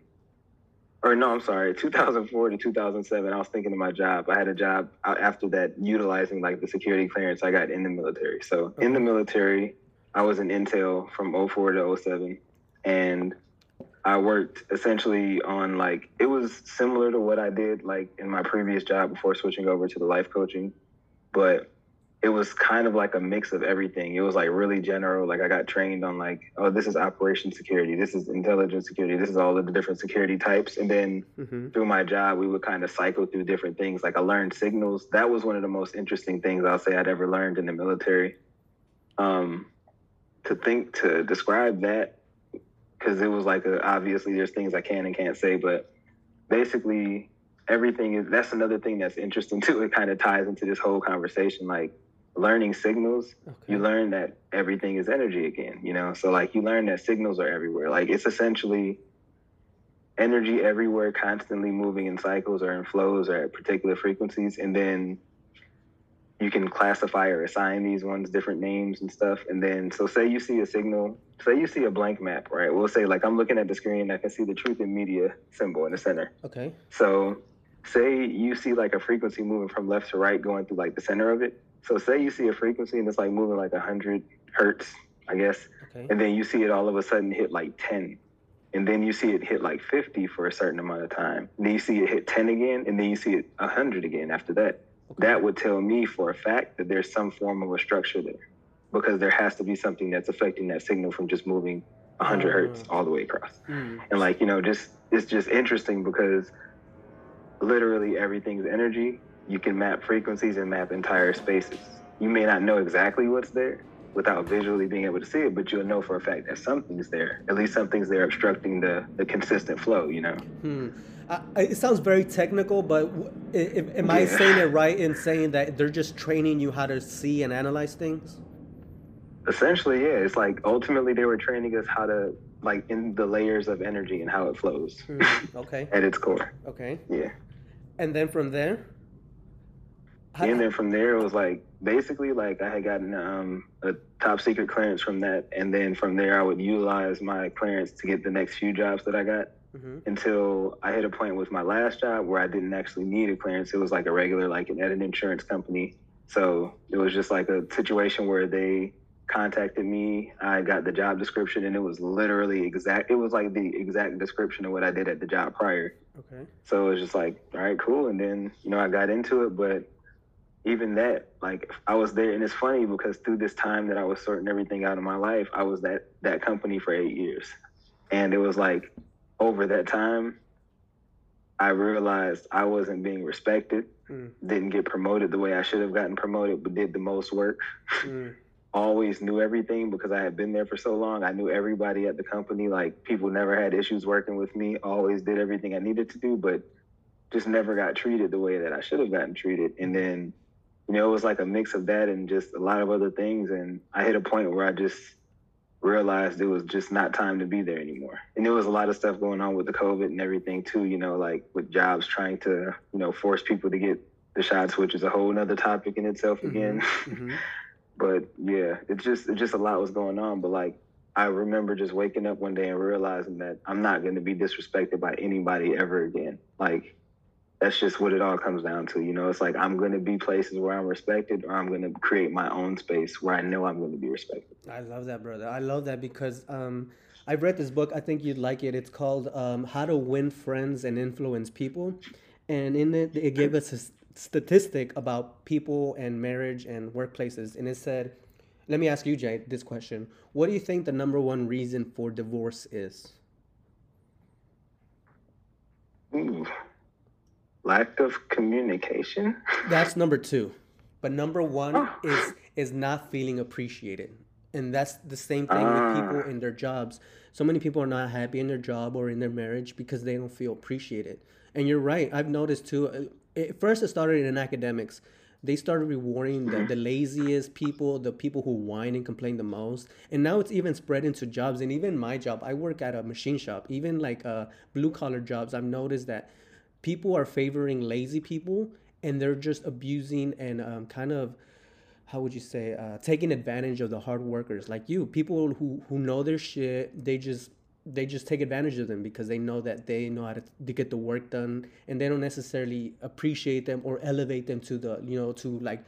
S2: Or no, I'm sorry, 2004 to 2007. I was thinking of my job. I had a job after that, utilizing like the security clearance I got in the military. So in the military, I was in intel from 04 to 07, and I worked essentially on like it was similar to what I did like in my previous job before switching over to the life coaching, but it was kind of like a mix of everything. It was like really general. Like I got trained on like, oh, this is operation security, this is intelligence security, this is all of the different security types. And then
S1: Mm-hmm.
S2: through my job, we would kind of cycle through different things. Like I learned signals. That was one of the most interesting things I'll say I'd ever learned in the military. Um, to think to describe that, because it was like a, obviously there's things I can and can't say, but basically everything is. That's another thing that's interesting too. It kind of ties into this whole conversation, like learning signals
S1: Okay.
S2: you learn that everything is energy again you know so like you learn that signals are everywhere like it's essentially energy everywhere constantly moving in cycles or in flows or at particular frequencies and then you can classify or assign these ones different names and stuff and then so say you see a signal say you see a blank map right we'll say like i'm looking at the screen i can see the truth in media symbol in the center
S1: Okay.
S2: so, say you see like a frequency moving from left to right going through like the center of it. So, say you see a frequency and it's like moving like 100 hertz, I guess,
S1: Okay.
S2: and then you see it all of a sudden hit like 10. And then you see it hit like 50 for a certain amount of time. And then you see it hit 10 again, and then you see it 100 again after that.
S1: Okay.
S2: That would tell me for a fact that there's some form of a structure there because there has to be something that's affecting that signal from just moving 100 hertz
S1: Ah.
S2: all the way across
S1: Mm.
S2: and like you know just it's just interesting because literally everything's energy you can map frequencies and map entire spaces you may not know exactly what's there without visually being able to see it but you'll know for a fact that something's there at least something's there obstructing the the consistent flow you know
S1: Hmm. I, I- it sounds very technical, but w- i- if, am I
S2: Yeah.
S1: saying it right in saying that they're just training you how to see and analyze things?
S2: essentially yeah it's like ultimately they were training us how to like in the layers of energy and how it flows
S1: Hmm. Okay.
S2: at its core
S1: Okay.
S2: yeah
S1: And then from there.
S2: and then from there it was like basically like I had gotten um, a top secret clearance from that, and then from there I would utilize my clearance to get the next few jobs that I got
S1: Mhm.
S2: until I hit a point with my last job where I didn't actually need a clearance. It was like a regular like an at an insurance company, so it was just like a situation where they contacted me. I got the job description, and it was literally exact. It was like the exact description of what I did at the job prior.
S1: Okay.
S2: So it was just like, all right, cool. And then, you know, I got into it, but even that, like I was there and it's funny because through this time that I was sorting everything out of my life, I was that that company for eight years. And it was like over that time, I realized I wasn't being respected,
S1: Mm.
S2: didn't get promoted the way I should have gotten promoted, but did the most work.
S1: Mm.
S2: Always knew everything because I had been there for so long. I knew everybody at the company. Like people never had issues working with me. Always did everything I needed to do, but just never got treated the way that I should have gotten treated. And then, you know, it was like a mix of that and just a lot of other things. And I hit a point where I just realized it was just not time to be there anymore. And there was a lot of stuff going on with the COVID and everything too, you know, like with jobs trying to, you know, force people to get the shots, which is a whole nother topic in itself again.
S1: Mhm.
S2: But yeah, it's just it's just a lot was going on. But like I remember just waking up one day and realizing that I'm not going to be disrespected by anybody ever again. Like that's just what it all comes down to. You know, it's like I'm going to be places where I'm respected, or I'm going to create my own space where I know I'm going to be respected.
S1: I love that, brother. I love that because um, I've read this book. I think you'd like it. It's called um, How to Win Friends and Influence People. And in it, it gave us statistic about people and marriage and workplaces. And it said, let me ask you, Jay, this question. What do you think the number one reason for divorce is?
S2: Ooh. Lack of communication.
S1: That's number two. But number one
S2: Oh.
S1: is is not feeling appreciated. And that's the same thing
S2: Ah.
S1: with people in their jobs. So many people are not happy in their job or in their marriage because they don't feel appreciated. And you're right. I've noticed too. It, first, it started in academics. They started rewarding the, the laziest people, the people who whine and complain the most. And now it's even spread into jobs. And even my job, I work at a machine shop. Even like uh, blue collar jobs, I've noticed that people are favoring lazy people and they're just abusing and um, kind of how would you say uh, taking advantage of the hard workers like you people who who know their shit they just they just take advantage of them because they know that they know how to, to get the work done and they don't necessarily appreciate them or elevate them to the you know to like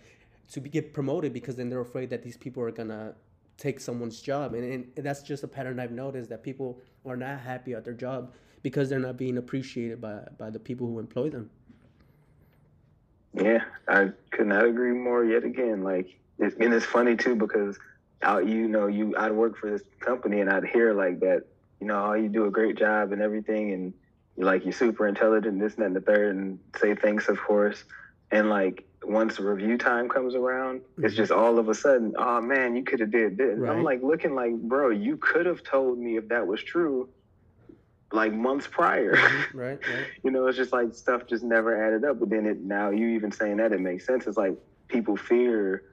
S1: to be, get promoted because then they're afraid that these people are gonna take someone's job and, and that's just a pattern i've noticed that people are not happy at their job because they're not being appreciated by by the people who employ them
S2: Yeah, I could not agree more. Yet again, like, it's, and it's funny too because out, you know, you I'd work for this company and I'd hear like that, you know, oh, you do a great job and everything, and you're like you're super intelligent, this and that and the third, and say thanks, of course. And like once review time comes around, it's
S1: Mhm.
S2: just all of a sudden, oh man, you could have did this.
S1: Right.
S2: I'm like looking like, bro, you could have told me if that was true, like months prior.
S1: right right
S2: you know, it's just like stuff just never added up. But then it now you even saying that it makes sense. It's like people fear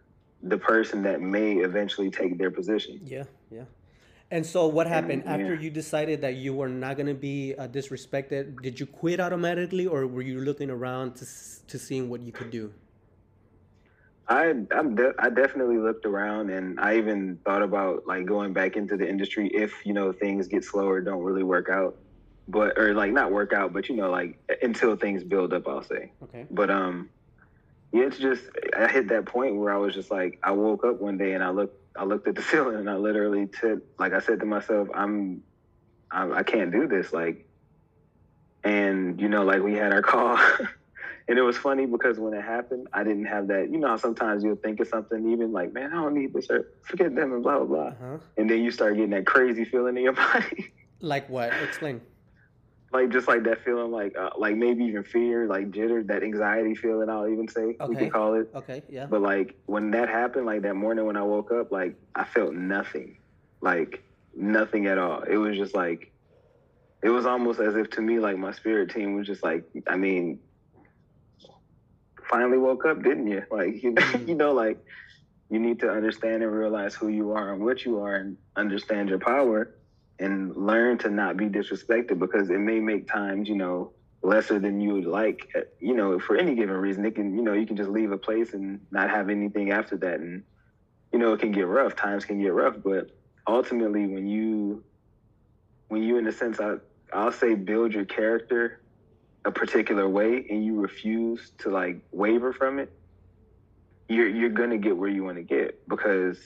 S2: the person that may eventually take their position.
S1: Yeah, yeah. And so, what happened
S2: yeah.
S1: after you decided that you were not going to be uh, disrespected? Did you quit automatically, or were you looking around to to seeing what you could do?
S2: I I'm de- I definitely looked around and I even thought about like going back into the industry if you know things get slower, don't really work out, but or like not work out, but you know like until things build up, I'll say.
S1: Okay.
S2: But um, yeah, it's just I hit that point where I was just like I woke up one day and I looked I looked at the ceiling and I literally said like I said to myself I'm I, I can't do this like, and you know like we had our call. And it was funny because when it happened, I didn't have that. You know how sometimes you'll think of something, even like, man, I don't need this, or forget them, and blah, blah, blah.
S1: Uh huh.
S2: And then you start getting that crazy feeling in your body.
S1: Like what? Explain.
S2: Like, just like that feeling, like, uh, like maybe even fear, like jitter, that anxiety feeling, I'll even say, we
S1: Okay.
S2: can call it.
S1: Okay. Yeah.
S2: But like when that happened, like that morning when I woke up, like I felt nothing, like nothing at all. It was just like, it was almost as if to me, like my spirit team was just like, I mean, finally woke up, didn't you? Like, you
S1: Mhm.
S2: you know, like you need to understand and realize who you are and what you are and understand your power and learn to not be disrespected because it may make times, you know, lesser than you would like, uh, you know, for any given reason. It can, you know, you can just leave a place and not have anything after that. And, you know, it can get rough. Times can get rough. But ultimately, when you, when you, in a sense, I, I'll say build your character a particular way and you refuse to like waver from it, you're, you're going to get where you want to get because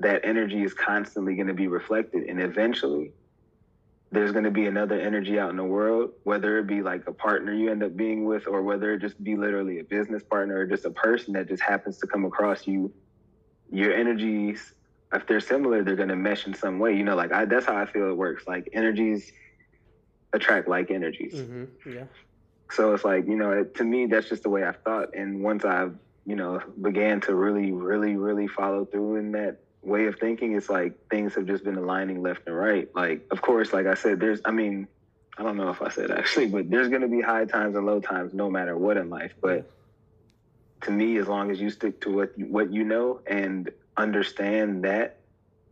S2: that energy is constantly going to be reflected. And eventually, there's going to be another energy out in the world, whether it be like a partner you end up being with, or whether it just be literally a business partner or just a person that just happens to come across you. Your energies, if they're similar, they're going to mesh in some way. You know, like I, that's how I feel it works. Like energies attract like energies.
S1: Mm-hmm. Yeah.
S2: So it's like, you know, it, to me, that's just the way I've thought. And once I've, you know, began to really, really, really follow through in that way of thinking, it's like things have just been aligning left and right. Like, of course, like I said, there's, I mean, I don't know if I said actually, but there's going to be high times and low times no matter what in life. But to me, as long as you stick to what you, what you know and understand that,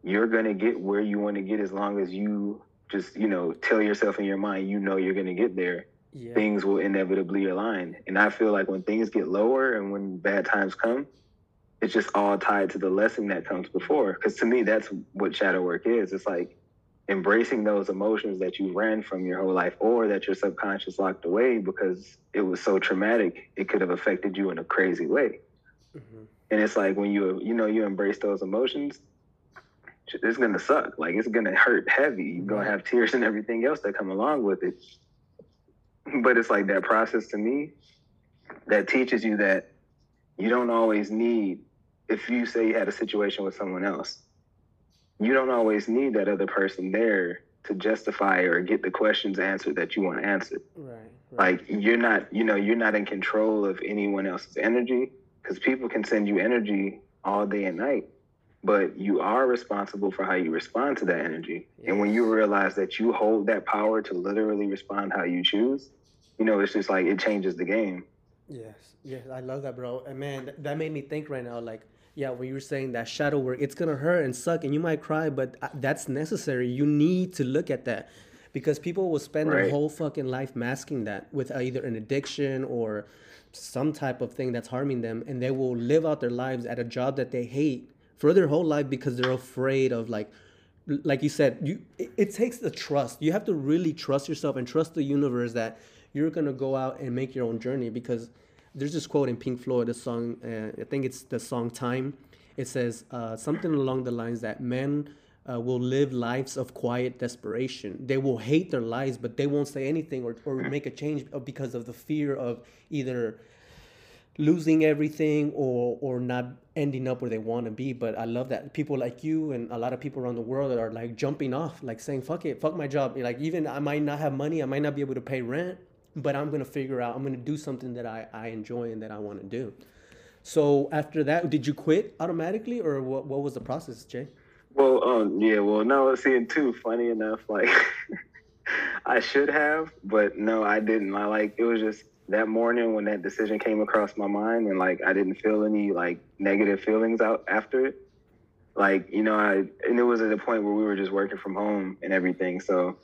S2: you're going to get where you want to get as long as you just, you know, tell yourself in your mind, you know, you're going to get there
S1: Yeah.
S2: things will inevitably align. And I feel like when things get lower and when bad times come, it's just all tied to the lesson that comes before. Because to me, that's what shadow work is. It's like embracing those emotions that you ran from your whole life or that your subconscious locked away because it was so traumatic, it could have affected you in a crazy way.
S1: Mm-hmm.
S2: And it's like when you, you know, you embrace those emotions, it's gonna suck. Like it's gonna hurt heavy. You're gonna have tears and everything else that come along with it. But it's like that process to me that teaches you that you don't always need, if you say you had a situation with someone else, you don't always need that other person there to justify or get the questions answered that you want answered.
S1: Right, right.
S2: Like you're not, you know, you're not in control of anyone else's energy because people can send you energy all day and night, but you are responsible for how you respond to that energy. And when you realize that you hold that power to literally respond how you choose, you know, it's just like it changes the game.
S1: Yes, yes, I love that, bro. And man, that made me think right now. Like, yeah, when you were saying that shadow work, it's gonna hurt and suck, and you might cry, but uh, that's necessary. You need to look at that because people will spend their whole fucking life masking that with either an addiction or some type of thing that's harming them, and they will live out their lives at a job that they hate for their whole life because they're afraid of like like you said, you it, it takes the trust. You have to really trust yourself and trust the universe that you're gonna go out and make your own journey. Because there's this quote in Pink Floyd, a song. Uh, I think it's the song "Time." It says uh, something along the lines that men uh, will live lives of quiet desperation. They will hate their lives, but they won't say anything or, or make a change because of the fear of either losing everything or or not ending up where they want to be but i love that people like you and a lot of people around the world are like jumping off like saying fuck it fuck my job like even i might not have money i might not be able to pay rent but i'm gonna figure out i'm gonna do something that i, I enjoy and that i want to do so after that did you quit automatically or what, what was the process jay
S2: Well, um, yeah, well, no, see, too funny enough, like I should have, but no, I didn't. I like it was just that morning when that decision came across my mind, and like I didn't feel any like negative feelings out after it. Like you know, I and it was at a point where we were just working from home and everything, so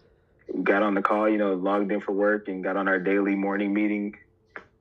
S2: got on the call, you know, logged in for work, and got on our daily morning meeting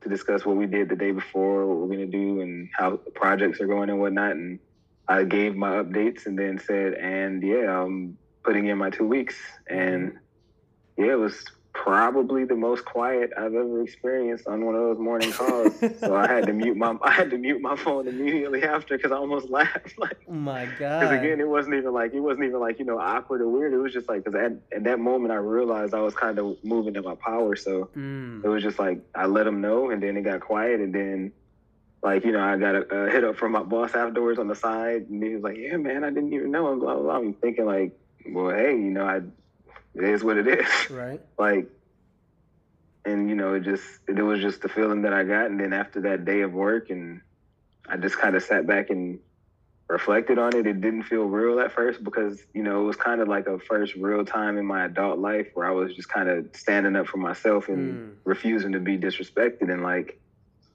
S2: to discuss what we did the day before, what we're gonna do, and how projects are going and whatnot, and I gave my updates and then said, and yeah, I'm putting in my two weeks. And mm-hmm. yeah, it was probably the most quiet I've ever experienced on one of those morning calls. so I had to mute my I had to mute my phone immediately after because I almost laughed. like,
S1: oh my god!
S2: because again, it wasn't even like it wasn't even like you know awkward or weird. It was just like because at, at that moment I realized I was kind of moving in my power. So
S1: Mm.
S2: it was just like I let him know, and then it got quiet, and then like you know I got a, a hit up from my boss afterwards on the side, and he was like, "Yeah, man, I didn't even know." And blah blah. blah. I'm thinking like, well, hey, you know, I it is what it is.
S1: right
S2: like, and you know, it just it was just the feeling that I got, and then after that day of work, and I just kind of sat back and reflected on it. It didn't feel real at first because you know it was kind of like a first real time in my adult life where I was just kind of standing up for myself and
S1: Mm.
S2: refusing to be disrespected, and like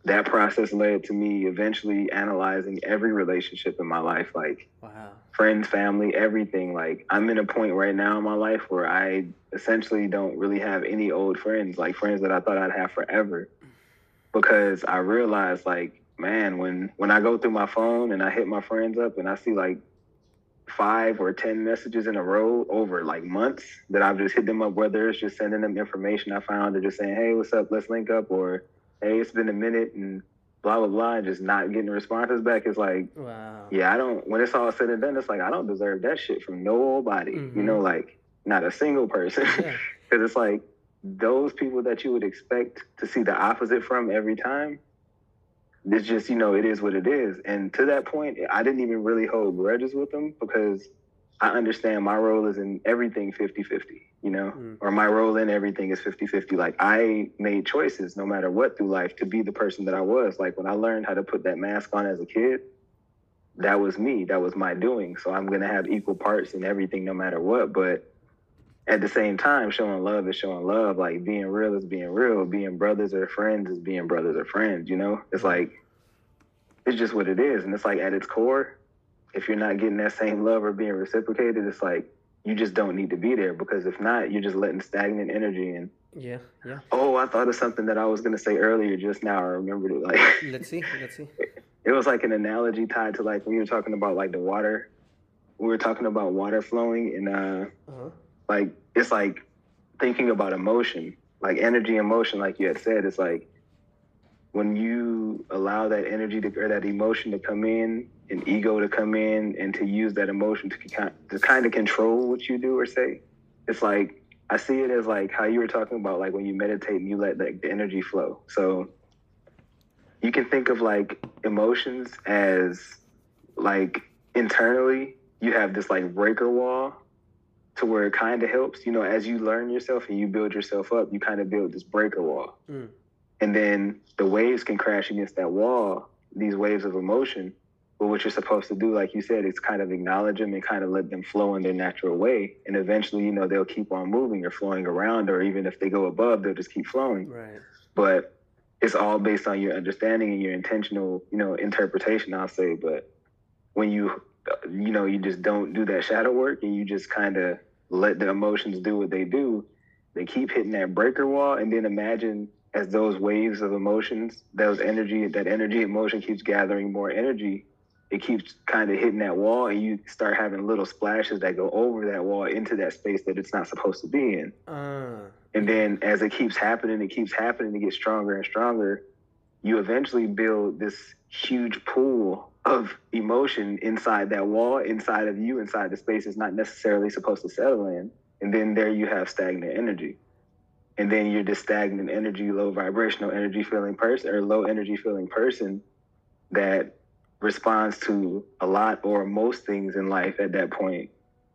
S2: that process led to me eventually analyzing every relationship in my life, like
S1: wow
S2: friends, family, everything. Like I'm in a point right now in my life where I essentially don't really have any old friends, like friends that I thought I'd have forever. Because I realized like, man, when when I go through my phone and I hit my friends up and I see like five or ten messages in a row over like months that I've just hit them up, whether it's just sending them information I found or just saying, Hey, what's up? Let's link up or hey, it's been a minute and blah blah blah and just not getting responses back. It's like
S1: wow
S2: yeah, I don't. When it's all said and done, it's like I don't deserve that shit from nobody.
S1: Mhm.
S2: You know, like not a single person.
S1: yeah
S2: Because it's like those people that you would expect to see the opposite from every time. It's just you know it is what it is. And to that point, I didn't even really hold grudges with them because I understand my role is in everything 50-50, You know,
S1: Mm.
S2: or my role in everything is 50-50. Like I made choices no matter what through life to be the person that I was. Like when I learned how to put that mask on as a kid, that was me. That was my doing. So I'm gonna have equal parts in everything, no matter what. But at the same time, showing love is showing love. Like being real is being real. Being brothers or friends is being brothers or friends. You know, it's like it's just what it is. And it's like at its core, if you're not getting that same love or being reciprocated, it's like you just don't need to be there because if not, you're just letting stagnant energy in.
S1: yeah yeah
S2: Oh, I thought of something that I was gonna say earlier just now. I remembered it. Like
S1: let's see let's see
S2: it was like an analogy tied to like when you were talking about like the water. We were talking about water flowing and uh
S1: uh-huh
S2: like it's like thinking about emotion, like energy and motion, like you had said, it's like when you allow that energy to or that emotion to come in and ego to come in and to use that emotion to kind to kind of control what you do or say. It's like I see it as like how you were talking about like when you meditate and you let like the energy flow. So you can think of like emotions as like internally you have this like breaker wall to where it kind of helps. You know, as you learn yourself and you build yourself up, you kind of build this breaker wall. Mm. And then the waves can crash against that wall, these waves of emotion. But what you're supposed to do, like you said, is kind of acknowledge them and kind of let them flow in their natural way. And eventually, you know, they'll keep on moving or flowing around, or even if they go above, they'll just keep flowing.
S1: Right.
S2: But it's all based on your understanding and your intentional, you know, interpretation, I'll say. But when you, you know, you just don't do that shadow work and you just kind of let the emotions do what they do, they keep hitting that breaker wall. And then imagine as those waves of emotions, those energy, that energy emotion keeps gathering more energy, it keeps kind of hitting that wall, and you start having little splashes that go over that wall into that space that it's not supposed to be in. Uh, and then as it keeps happening, it keeps happening, it gets stronger and stronger. You eventually build this huge pool of emotion inside that wall, inside of you, inside the space it's not necessarily supposed to settle in. And then there you have stagnant energy and then you're just stagnant energy, low vibrational energy feeling person or low energy feeling person that responds to a lot or most things in life at that point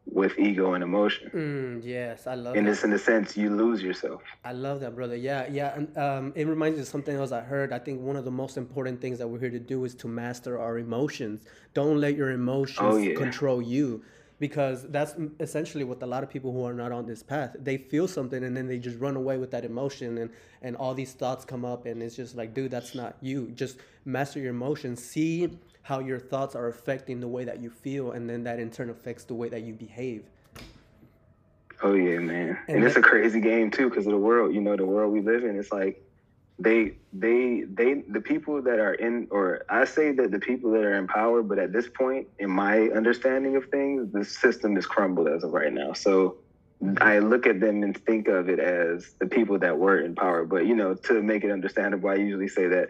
S2: with ego and emotion.
S1: Mm, yes, I love.
S2: And
S1: that.
S2: it's in a sense you lose yourself.
S1: I love that, brother. Yeah, yeah, and um, it reminds me of something else I heard. I think one of the most important things that we're here to do is to master our emotions. Don't let your emotions oh, yeah. control you because that's essentially what a lot of people who are not on this path they feel something and then they just run away with that emotion and and all these thoughts come up and it's just like dude that's not you. Just master your emotions see how your thoughts are affecting the way that you feel and then that in turn affects the way that you behave.
S2: Oh yeah man. And, and it's a crazy game too because of the world you know the world we live in it's like they they they the people that are in or I say that the people that are in power, but at this point, in my understanding of things, the system is crumbled as of right now. So mm-hmm. I look at them and think of it as the people that were in power. But you know, to make it understandable, I usually say that.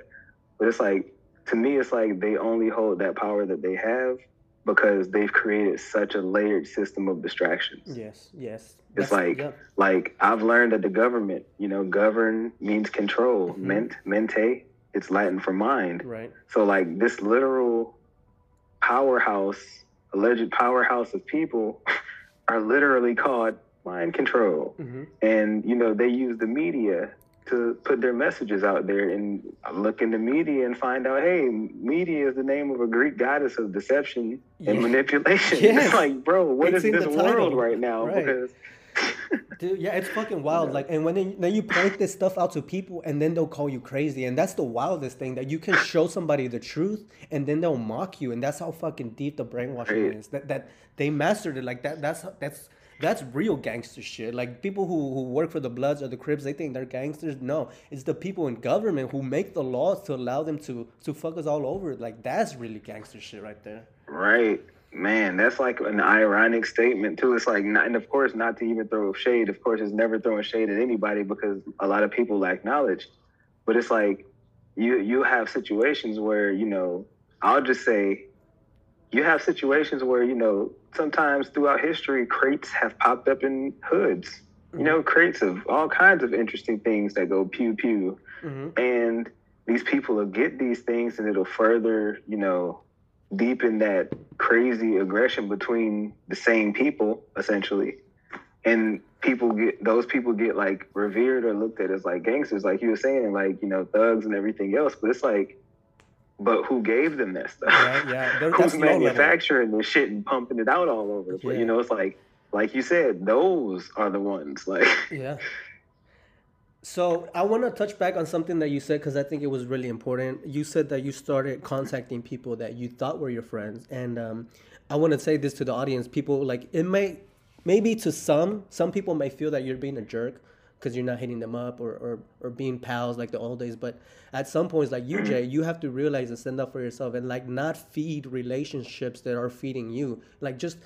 S2: But it's like to me, it's like they only hold that power that they have because they've created such a layered system of distractions.
S1: Yes, yes.
S2: It's That's, like yep. like I've learned that the government, you know, govern means control. Mm-hmm. Ment, mente, it's Latin for mind.
S1: Right.
S2: So like this literal powerhouse, alleged powerhouse of people are literally called mind control. Mm-hmm. And you know, they use the media to put their messages out there and look in the media and find out, hey, media is the name of a Greek goddess of deception yeah. and manipulation. Yes. It's like, bro, what it's is this world right now? Right. Because
S1: Dude, yeah, it's fucking wild. Like, and when they, then you point this stuff out to people, and then they'll call you crazy, and that's the wildest thing that you can show somebody the truth, and then they'll mock you, and that's how fucking deep the brainwashing right. is. That that they mastered it. Like that. That's that's that's real gangster shit. Like people who, who work for the Bloods or the Crips, they think they're gangsters. No, it's the people in government who make the laws to allow them to to fuck us all over. Like that's really gangster shit right there.
S2: Right, man. That's like an ironic statement too. It's like, not, and of course, not to even throw shade. Of course, it's never throwing shade at anybody because a lot of people lack knowledge. But it's like you you have situations where you know I'll just say you have situations where you know sometimes throughout history crates have popped up in hoods mm-hmm. you know crates of all kinds of interesting things that go pew pew mm-hmm. and these people will get these things and it'll further you know deepen that crazy aggression between the same people essentially and people get those people get like revered or looked at as like gangsters like you were saying like you know thugs and everything else but it's like but who gave them that stuff?
S1: Yeah, yeah.
S2: Who's manufacturing this shit and pumping it out all over the place? Yeah. You know, it's like, like you said, those are the ones. Like,
S1: yeah. So I want to touch back on something that you said because I think it was really important. You said that you started contacting people that you thought were your friends, and um, I want to say this to the audience: people like it may, maybe to some, some people may feel that you're being a jerk because you're not hitting them up or, or, or being pals like the old days. But at some points, like you, Jay, you have to realize and stand up for yourself and like not feed relationships that are feeding you. Like just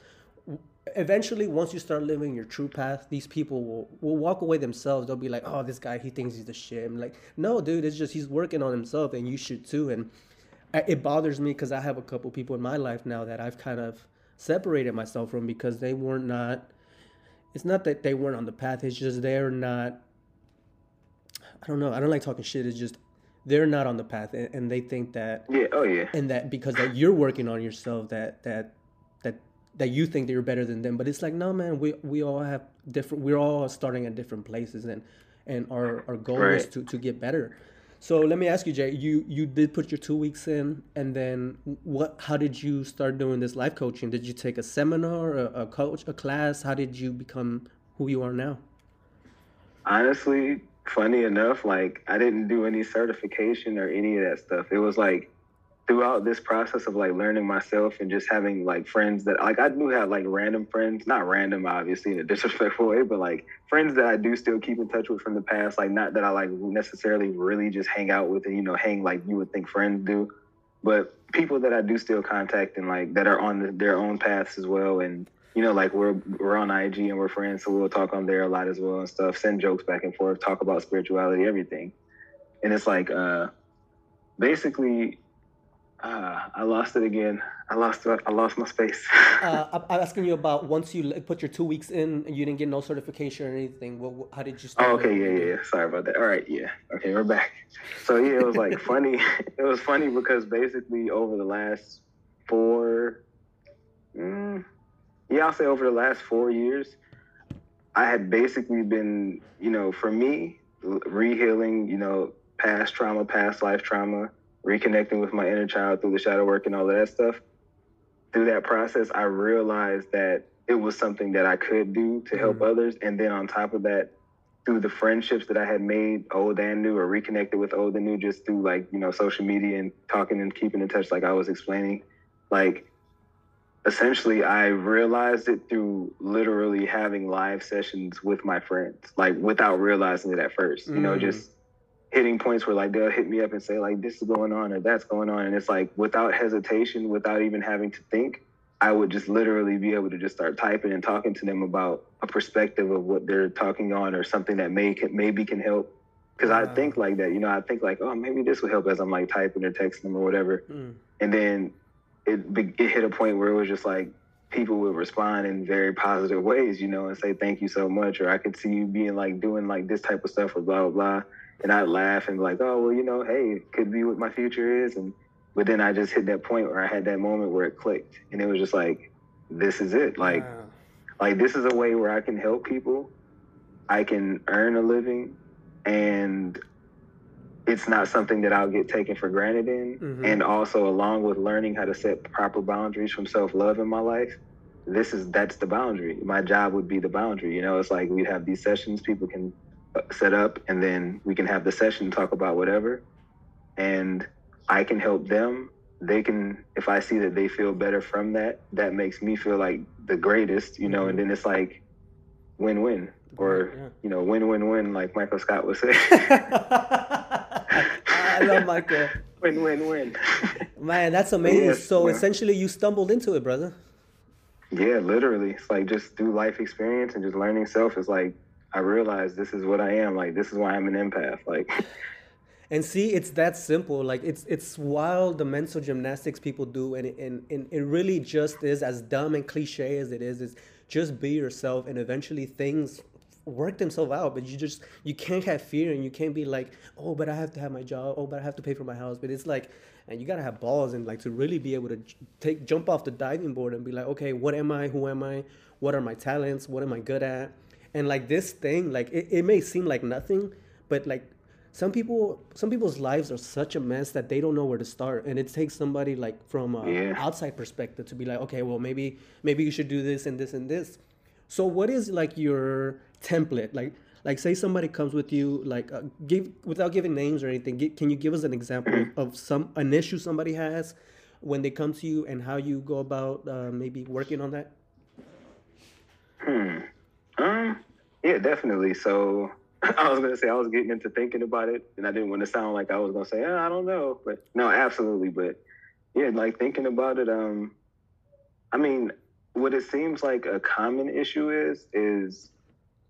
S1: eventually, once you start living your true path, these people will, will walk away themselves. They'll be like, oh, this guy, he thinks he's the shit. I'm like, no, dude, it's just he's working on himself and you should too. And it bothers me because I have a couple people in my life now that I've kind of separated myself from because they were not it's not that they weren't on the path. It's just they're not. I don't know. I don't like talking shit. It's just they're not on the path, and, and they think that.
S2: Yeah. Oh yeah.
S1: And that because that you're working on yourself, that that that that you think that you're better than them but it's like no man we we all have different we're all starting at different places and and our our goal right. is to to get better so let me ask you jay you you did put your two weeks in and then what how did you start doing this life coaching? Did you take a seminar a, a coach a class? How did you become who you are now?
S2: Honestly funny enough like i didn't do any certification or any of that stuff. It was like throughout this process of like learning myself and just having like friends that like I do have like random friends, not random obviously in a disrespectful way, but like friends that I do still keep in touch with from the past. Like not that I like necessarily really just hang out with and you know hang like you would think friends do, but people that I do still contact and like that are on the, their own paths as well. And you know like we're we're on IG and we're friends, so we'll talk on there a lot as well and stuff. Send jokes back and forth, talk about spirituality, everything. And it's like uh basically uh, I lost it again. I lost I lost my space.
S1: uh, I'm asking you about once you put your two weeks in and you didn't get no certification or anything. What, how did you start?
S2: Oh, okay, yeah, yeah, yeah. Sorry about that. All right, yeah. Okay, we're back. So yeah, it was like funny. It was funny because basically over the last four, mm, yeah, I'll say over the last four years, I had basically been, you know, for me, rehealing, you know, past trauma, past life trauma reconnecting with my inner child through the shadow work and all of that stuff. Through that process, I realized that it was something that I could do to help mm-hmm. others. And then on top of that, through the friendships that I had made, old and new, or reconnected with old and new, just through like, you know, social media and talking and keeping in touch, like I was explaining, like essentially I realized it through literally having live sessions with my friends, like without realizing it at first, you know, mm. just hitting points where like they'll hit me up and say like this is going on or that's going on and it's like without hesitation without even having to think i would just literally be able to just start typing and talking to them about a perspective of what they're talking on or something that may maybe can help. Because i think like that you know i think like oh maybe this will help as i'm like typing or texting them or whatever. Mm. and then it, it hit a point where it was just like people would respond in very positive ways you know and say thank you so much or i could see you being like doing like this type of stuff or blah blah blah and I'd laugh and be like, oh, well, you know, hey, could be what my future is. And, but then I just hit that point where I had that moment where it clicked and it was just like, this is it. Like, wow. like this is a way where I can help people. I can earn a living and it's not something that I'll get taken for granted in. Mm-hmm. And also along with learning how to set proper boundaries from self-love in my life, this is, that's the boundary. My job would be the boundary. You know, it's like we'd have these sessions, people can set up and then we can have the session talk about whatever. And i can help them. They can if i see that they feel better from that that makes me feel like the greatest you know and mm-hmm. then it's like win-win or yeah. you know win-win-win like michael scott would say.
S1: I love michael.
S2: Win-win-win.
S1: Man that's amazing. Yes, so essentially you stumbled into it brother.
S2: Yeah literally. It's like just through life experience and just learning self is like I realized this is what I am. Like this is why I'm an empath. Like
S1: and see it's that simple like it's it's wild the mental gymnastics people do and and, and it really just is as dumb and cliche as it is is just be yourself and eventually things work themselves out but you just you can't have fear and you can't be like oh but i have to have my job oh but i have to pay for my house but it's like and you gotta have balls and like to really be able to take jump off the diving board and be like okay what am i who am i what are my talents what am i good at and like this thing like it, it may seem like nothing but like some people some people's lives are such a mess that they don't know where to start. And it takes somebody like from an yeah. outside perspective to be like okay well maybe maybe you should do this and this and this. So what is like your template? Like like say somebody comes with you like uh, give without giving names or anything give, can you give us an example of some an issue somebody has when they come to you and how you go about uh, maybe working on that?
S2: Hmm um, yeah, definitely. So I was gonna say I was getting into thinking about it, and I didn't want to sound like I was gonna say, oh, I don't know, but no, absolutely. But yeah, like thinking about it. Um, I mean, what it seems like a common issue is is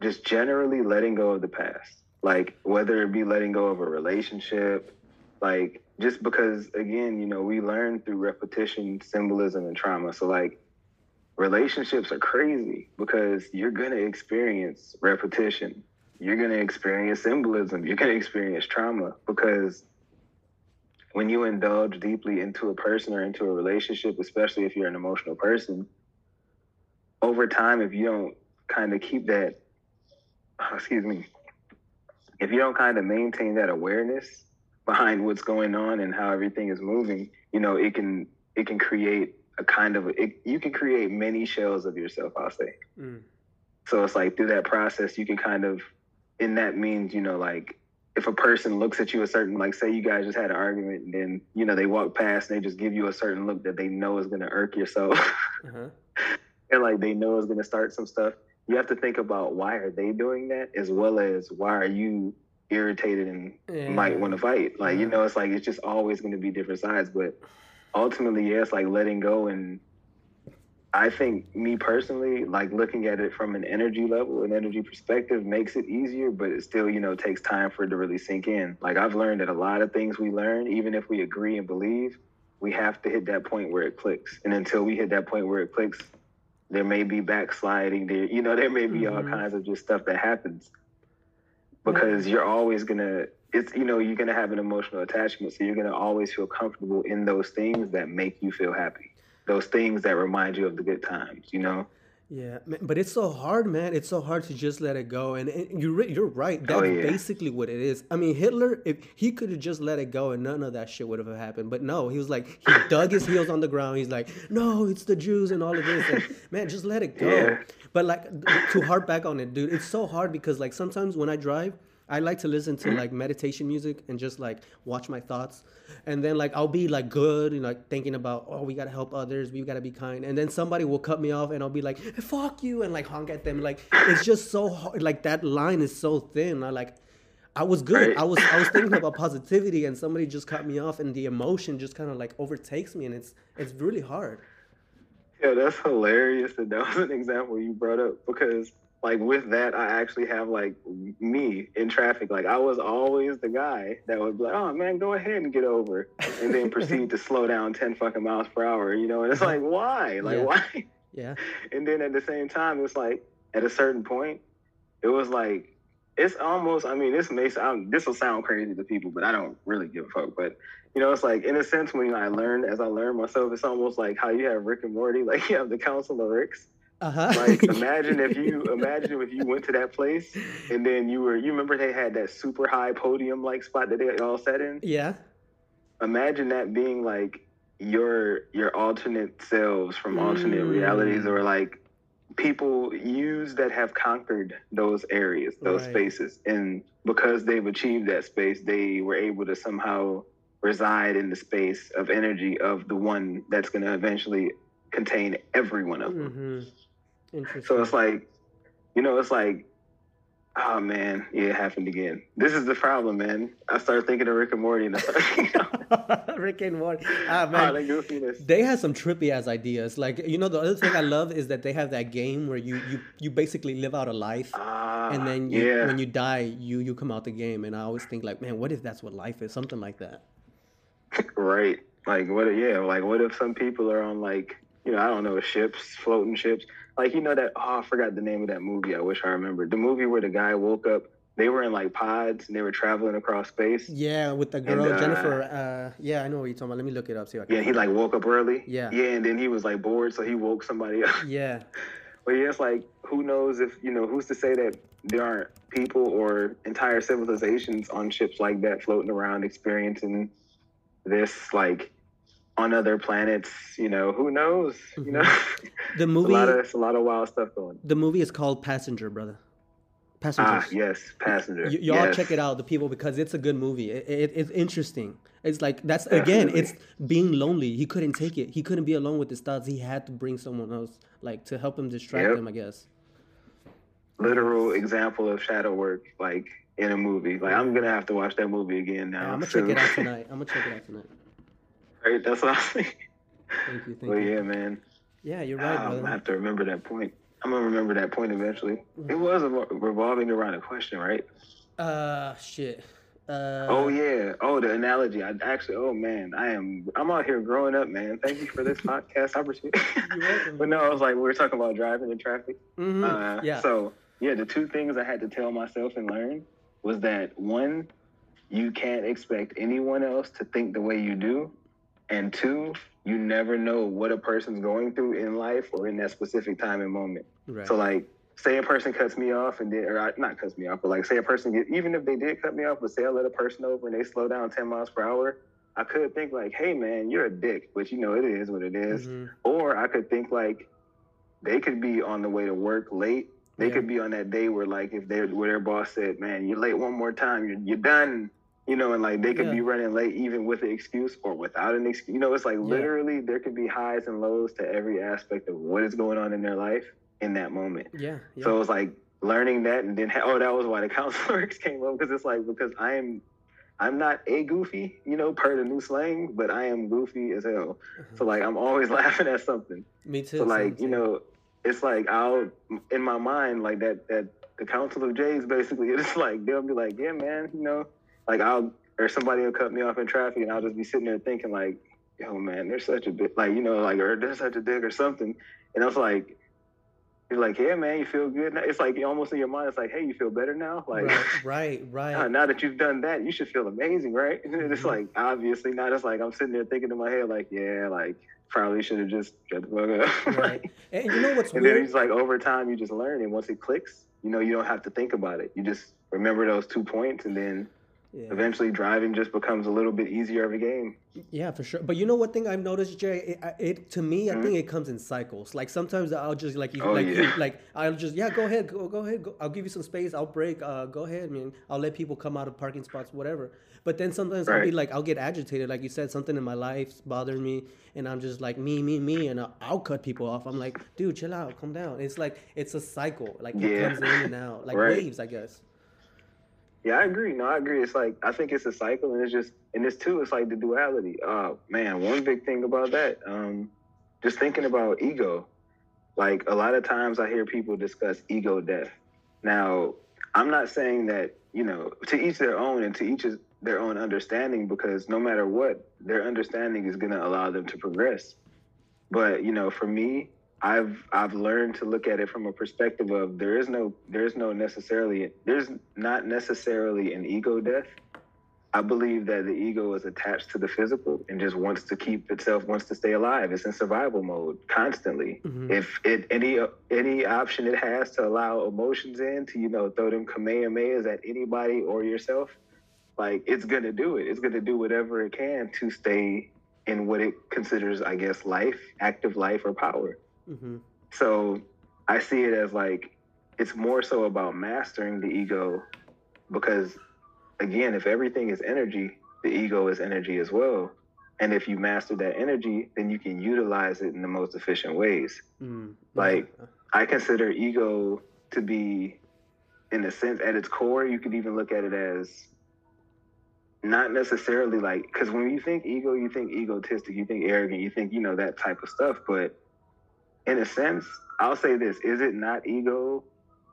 S2: just generally letting go of the past. Like whether it be letting go of a relationship, like just because again, you know, we learn through repetition, symbolism, and trauma. So like relationships are crazy because you're going to experience repetition. You're going to experience symbolism. You're going to experience trauma because when you indulge deeply into a person or into a relationship, especially if you're an emotional person, over time, if you don't kind of keep that, excuse me, if you don't kind of maintain that awareness behind what's going on and how everything is moving, you know, it can it can create a kind of it, you can create many shells of yourself. I'll say. Mm. So it's like through that process, you can kind of, and that means you know like if a person looks at you a certain like say you guys just had an argument and then you know they walk past and they just give you a certain look that they know is going to irk yourself uh-huh. and like they know is going to start some stuff you have to think about why are they doing that as well as why are you irritated and yeah. might want to fight like you know it's like it's just always going to be different sides but ultimately yeah it's like letting go and I think me personally, like looking at it from an energy level, an energy perspective makes it easier, but it still, you know, takes time for it to really sink in. Like I've learned that a lot of things we learn, even if we agree and believe, we have to hit that point where it clicks. And until we hit that point where it clicks, there may be backsliding there, you know, there may be mm-hmm. all kinds of just stuff that happens. Because you're always gonna it's you know, you're gonna have an emotional attachment. So you're gonna always feel comfortable in those things that make you feel happy those things that remind you of the good times, you know?
S1: Yeah, but it's so hard, man. It's so hard to just let it go. And, you're you're right. Oh, That's oh, yeah. basically what it is. I mean, Hitler, if he could have just let it go, and none of that shit would have happened. But no, he was like, he dug his heels on the ground. He's like, no, it's the Jews and all of this. And man, just let it go. Yeah. But like to harp back on it, dude, it's so hard because like sometimes when I drive, I like to listen to like meditation music and just like watch my thoughts. And then like I'll be like good and like thinking about oh we gotta help others, we gotta be kind. And then somebody will cut me off and I'll be like fuck you and like honk at them. Like it's just so hard. Like that line is so thin. I like I was good. Right. I was I was thinking about positivity and somebody just cut me off and the emotion just kind of like overtakes me and it's it's really hard.
S2: Yeah, that's hilarious that that was an example you brought up because like with that, I actually have like me in traffic. Like I was always the guy that would be like, "Oh man, go ahead and get over," and then proceed to slow down ten fucking miles per hour. You know, and it's like, why? Like
S1: yeah.
S2: why?
S1: Yeah.
S2: And then at the same time, it's like at a certain point, it was like it's almost. I mean, this may sound this will sound crazy to people, but I don't really give a fuck. But you know, it's like in a sense when I learned as I learned myself, it's almost like how you have Rick and Morty, like you have the Council of Ricks uh-huh. Like imagine if you imagine if you went to that place and then you were you remember they had that super high podium like spot that they all sat in?
S1: Yeah.
S2: Imagine that being like your your alternate selves from mm. alternate realities or like people use that have conquered those areas, those right. spaces. And because they've achieved that space, they were able to somehow reside in the space of energy of the one that's going to eventually contain every one of them. Mm-hmm.
S1: Interesting.
S2: So it's like, you know, it's like, oh man, yeah, it happened again. This is the problem, man. I started thinking of Rick and Morty, and I started, you
S1: know. Rick and Morty. Ah, man. Oh, they have some trippy ass ideas. Like, you know, the other thing I love is that they have that game where you you you basically live out a life, uh, and then you, yeah. when you die, you you come out the game. And I always think like, man, what if that's what life is? Something like that.
S2: right. Like what? Yeah. Like what if some people are on like you know I don't know ships, floating ships like you know that oh I forgot the name of that movie. I wish I remembered the movie where the guy woke up. They were in like pods and they were traveling across space.
S1: Yeah, with the girl and, uh, Jennifer. Uh, yeah, I know what you're talking about. Let me look it up. See.
S2: yeah, he like woke up early.
S1: Yeah.
S2: Yeah, and then he was like bored, so he woke somebody up.
S1: Yeah.
S2: But yeah, it's like who knows if you know who's to say that there aren't people or entire civilizations on ships like that floating around experiencing this like on other planets. You know, who knows? Mm-hmm. You know,
S1: the movie.
S2: a lot of it's a lot of wild stuff going.
S1: The movie is called Passenger, brother.
S2: Passengers. Ah, yes, Passenger.
S1: Y- y'all
S2: yes.
S1: check it out, the people, because it's a good movie. It, it, it's interesting. It's like that's again, it's being lonely. He couldn't take it. He couldn't be alone with his thoughts. He had to bring someone else, like to help him distract yep. him. I guess.
S2: Literal example of shadow work, like in a movie. Like I'm gonna have to watch that movie again now.
S1: Yeah, I'm gonna check it out tonight. I'm gonna check it out tonight.
S2: Right, that's what I was thinking.
S1: Thank you.
S2: Thank well, you. yeah, man.
S1: Yeah, you're right, um,
S2: I have to remember that point. I'm gonna remember that point eventually. It was revolving around a question, right?
S1: Uh, shit. Uh,
S2: oh yeah. Oh, the analogy. I actually. Oh man, I am. I'm out here growing up, man. Thank you for this podcast opportunity. but no, I was like, we were talking about driving in traffic.
S1: Mm-hmm. Uh, yeah.
S2: So yeah, the two things I had to tell myself and learn was that one, you can't expect anyone else to think the way you do, and two, you never know what a person's going through in life or in that specific time and moment.
S1: Right.
S2: So like, say a person cuts me off and then, or I- not cuts me off, but like, say a person get, even if they did cut me off, but say I let a person over and they slow down ten miles per hour, I could think like, hey man, you're a dick, but you know it is what it is.
S1: Mhm.
S2: Or I could think like, they could be on the way to work late. They
S1: Yeah.
S2: could be on that day where like if they where their boss said, man, you're late one more time, you're you're done. You know, and like they could
S1: Yeah.
S2: be running late even with an excuse or without an excuse. You know, it's like literally there could be highs and lows to every aspect of what is going on in their life in that moment.
S1: Yeah. Yeah.
S2: So it's like learning that, and then oh, that was why the counselor came up because it's like because I am, I'm not a goofy, you know, per the new slang, but I am goofy as hell. Uh-huh. So like I'm always laughing at something.
S1: Me too.
S2: So like you know, it's like I'll in my mind like that that the Council of Jays basically it's like they'll be like, yeah, man, you know, like I'll or somebody will cut me off in traffic and I'll just be sitting there thinking like, yo, man, they're such a bit like you know like or they're such a dick or something, and I was like. You're like, yeah, man, you feel good. now?" It's like almost in your mind. It's like, hey, you feel better now. Like,
S1: right, right, right.
S2: "Ah, now that you've done that, you should feel amazing, right? And it's
S1: Mhm.
S2: like obviously not. It's like I'm sitting there thinking in my head, like, yeah, like probably should have just shut the fuck up.
S1: right. And you know what's
S2: and then
S1: weird?
S2: it's like over time you just learn, and once it clicks, you know, you don't have to think about it. You just remember those two points, and then
S1: Yeah.
S2: eventually driving just becomes a little bit easier of a game.
S1: Yeah, for sure. But you know what thing I've noticed, Jay? It, it to me, I
S2: Mhm.
S1: think it comes in cycles. Like sometimes I'll just like you,
S2: Oh,
S1: like
S2: yeah.
S1: like I'll just yeah, go ahead, go go ahead. Go, I'll give you some space. I'll break. Uh, go ahead, man. I'll let people come out of parking spots, whatever. But then sometimes I'll be like, I'll get agitated, like you said, something in my life's bothering me, and I'm just like me, me, me, and I'll, I'll cut people off. I'm like, dude, chill out, calm down. It's like it's a cycle. Like it comes in and out, like
S2: Right.
S1: waves, I guess.
S2: Yeah, I agree. No, I agree. It's like I think it's a cycle, and it's just and this too. It's like the duality. Uh, man, one big thing about that, um, just thinking about ego. Like a lot of times, I hear people discuss ego death. Now, I'm not saying that you know to each their own, and to each their own understanding, because no matter what, their understanding is going to allow them to progress. But you know, for me, I've I've learned to look at it from a perspective of there is no there is no necessarily there's not necessarily an ego death. I believe that the ego is attached to the physical and just wants to keep itself wants to stay alive. It's in survival mode constantly.
S1: Mhm.
S2: If it any any option it has to allow emotions in to you know throw them kamehamehas at anybody or yourself, like it's gonna do it. It's gonna do whatever it can to stay in what it considers, I guess, life, active life or power.
S1: Hmm
S2: So I see it as like it's more so about mastering the ego because again, if everything is energy, the ego is energy as well. And if you master that energy, then you can utilize it in the most efficient ways.
S1: mm
S2: Like- I consider ego to be, in a sense, at its core, you could even look at it as not necessarily like, because when you think ego, you think egotistic, you think arrogant, you think, you know, that type of stuff. But in a sense, I'll say this is it not ego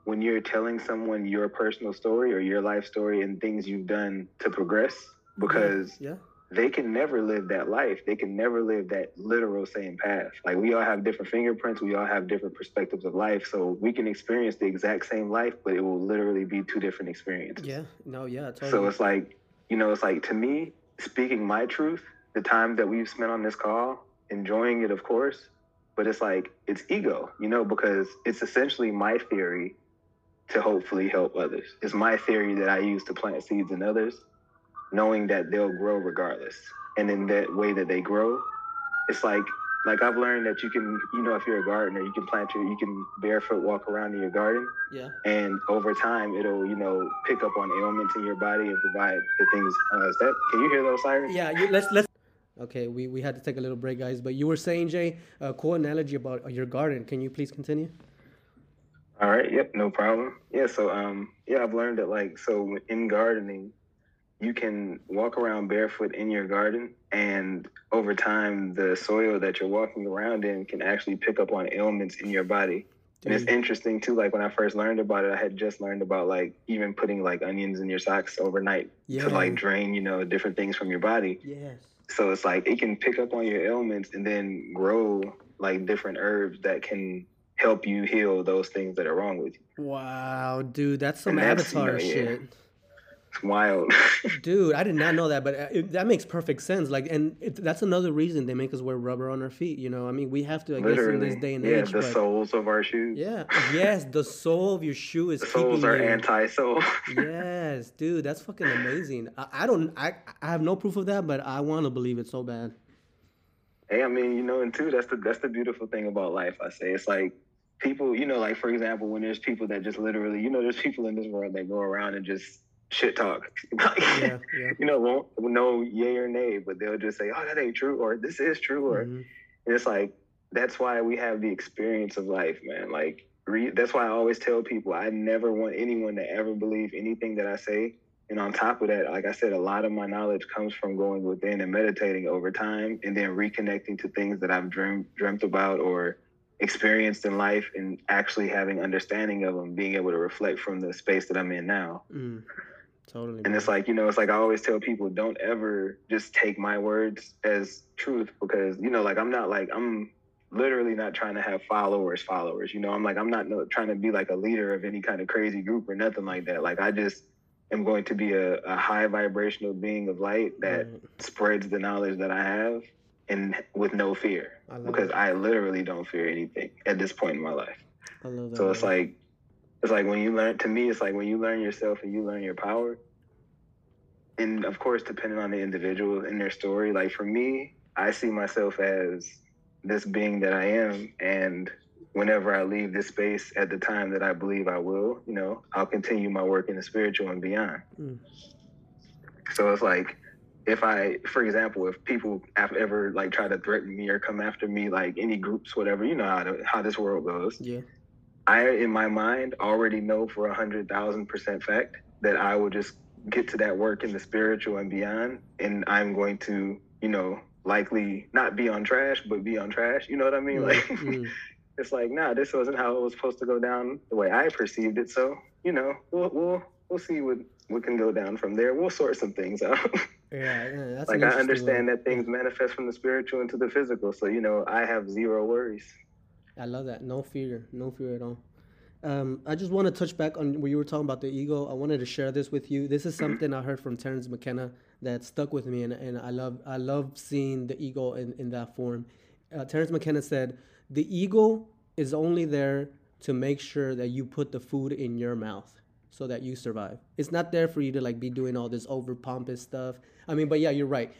S2: when you're telling someone your personal story or your life story and things you've done to progress? Because
S1: yeah.
S2: they can never live that life. They can never live that literal same path. Like we all have different fingerprints, we all have different perspectives of life. So we can experience the exact same life, but it will literally be two different experiences.
S1: Yeah. No. Yeah. Totally.
S2: So it's like, you know, it's like to me, speaking my truth, the time that we've spent on this call, enjoying it, of course, but it's like, it's ego, you know, because it's essentially my theory to hopefully help others. It's my theory that I use to plant seeds in others, knowing that they'll grow regardless. And in that way that they grow, it's like, like I've learned that you can, you know, if you're a gardener, you can plant your, you can barefoot walk around in your garden
S1: yeah.
S2: and over time it'll you know pick up on ailments in your body and provide the things uh, is that can you hear those sirens
S1: Yeah, you, let's let's. Okay, we, we had to take a little break, guys. But you were saying, Jay, a cool analogy about your garden. Can you please continue?
S2: all right yep no problem yeah so um yeah i've learned that like so in gardening you can walk around barefoot in your garden and over time the soil that you're walking around in can actually pick up on ailments in your body and it's interesting too like when i first learned about it i had just learned about like even putting like onions in your socks overnight
S1: yeah.
S2: to like drain you know different things from your body
S1: yes.
S2: So it's like it can pick up on your ailments and then grow like different herbs that can help you heal those things that are wrong with you.
S1: Wow, dude, that's some
S2: And that's, you
S1: avatar
S2: shit. yeah. It's wild.
S1: Dude, I did not know that, but uh, it, that makes perfect sense. Like, and it, that's another reason they make us wear rubber on our feet. You know, I mean, we have to. I Literally. guess in this day and
S2: yeah,
S1: age.
S2: The but, soles of our shoes.
S1: Yeah. Yes, the sole of your shoe is.
S2: The soles are anti-sole.
S1: yes, dude, that's fucking amazing. I, I don't. I I have no proof of that, but I want to believe it so bad.
S2: Hey, I mean, you know, and too, that's the that's the beautiful thing about life. I say it's like people, you know, like for example, when there's people that just literally, you know, there's people in this world that go around and just shit talk. yeah, yeah. You know, won't no yay or nay, but they'll just say, "Oh, that ain't true," or "This is true," or mm-hmm. it's like that's why we have the experience of life, man. Like re- that's why I always tell people I never want anyone to ever believe anything that I say. And on top of that, like I said, a lot of my knowledge comes from going within and meditating over time, and then reconnecting to things that I've dreamed dreamt about or experienced in life, and actually having understanding of them, being able to reflect from the space that I'm in now. Mm.
S1: Totally.
S2: And it's like, you know, it's like I always tell people don't ever just take my words as truth because, you know, like I'm not like, I'm literally not trying to have followers, followers. You know, I'm like, I'm not no, trying to be like a leader of any kind of crazy group or nothing like that. Like, I just am going to be a, a high vibrational being of light that right. spreads the knowledge that I have and with no fear I because I literally don't fear anything at this point in my life. I love that. So it's like, it's like when you learn to me it's like when you learn yourself and you learn your power and of course depending on the individual and their story like for me i see myself as this being that i am and whenever i leave this space at the time that i believe i will you know i'll continue my work in the spiritual and beyond mm. so it's like if I, for example, if people have ever like try to threaten me or come after me, like any groups, whatever, you know how to, how this world goes.
S1: Yeah.
S2: I, in my mind, already know for a hundred thousand percent fact that I will just get to that work in the spiritual and beyond, and I'm going to, you know, likely not be on trash, but be on trash. You know what I mean? Like, mm. it's like, nah, this wasn't how it was supposed to go down the way I perceived it. So, you know, we'll we'll we'll see what what can go down from there. We'll sort some things out.
S1: Yeah, yeah that's
S2: like I understand that things manifest from the spiritual into the physical. So you know, I have zero worries.
S1: I love that. No fear, no fear at all. Um, I just want to touch back on where you were talking about the ego. I wanted to share this with you. This is something I heard from Terence McKenna that stuck with me, and, and I love I love seeing the ego in, in that form. Uh, Terence McKenna said, "The ego is only there to make sure that you put the food in your mouth so that you survive. It's not there for you to like be doing all this over pompous stuff. I mean, but yeah, you're right.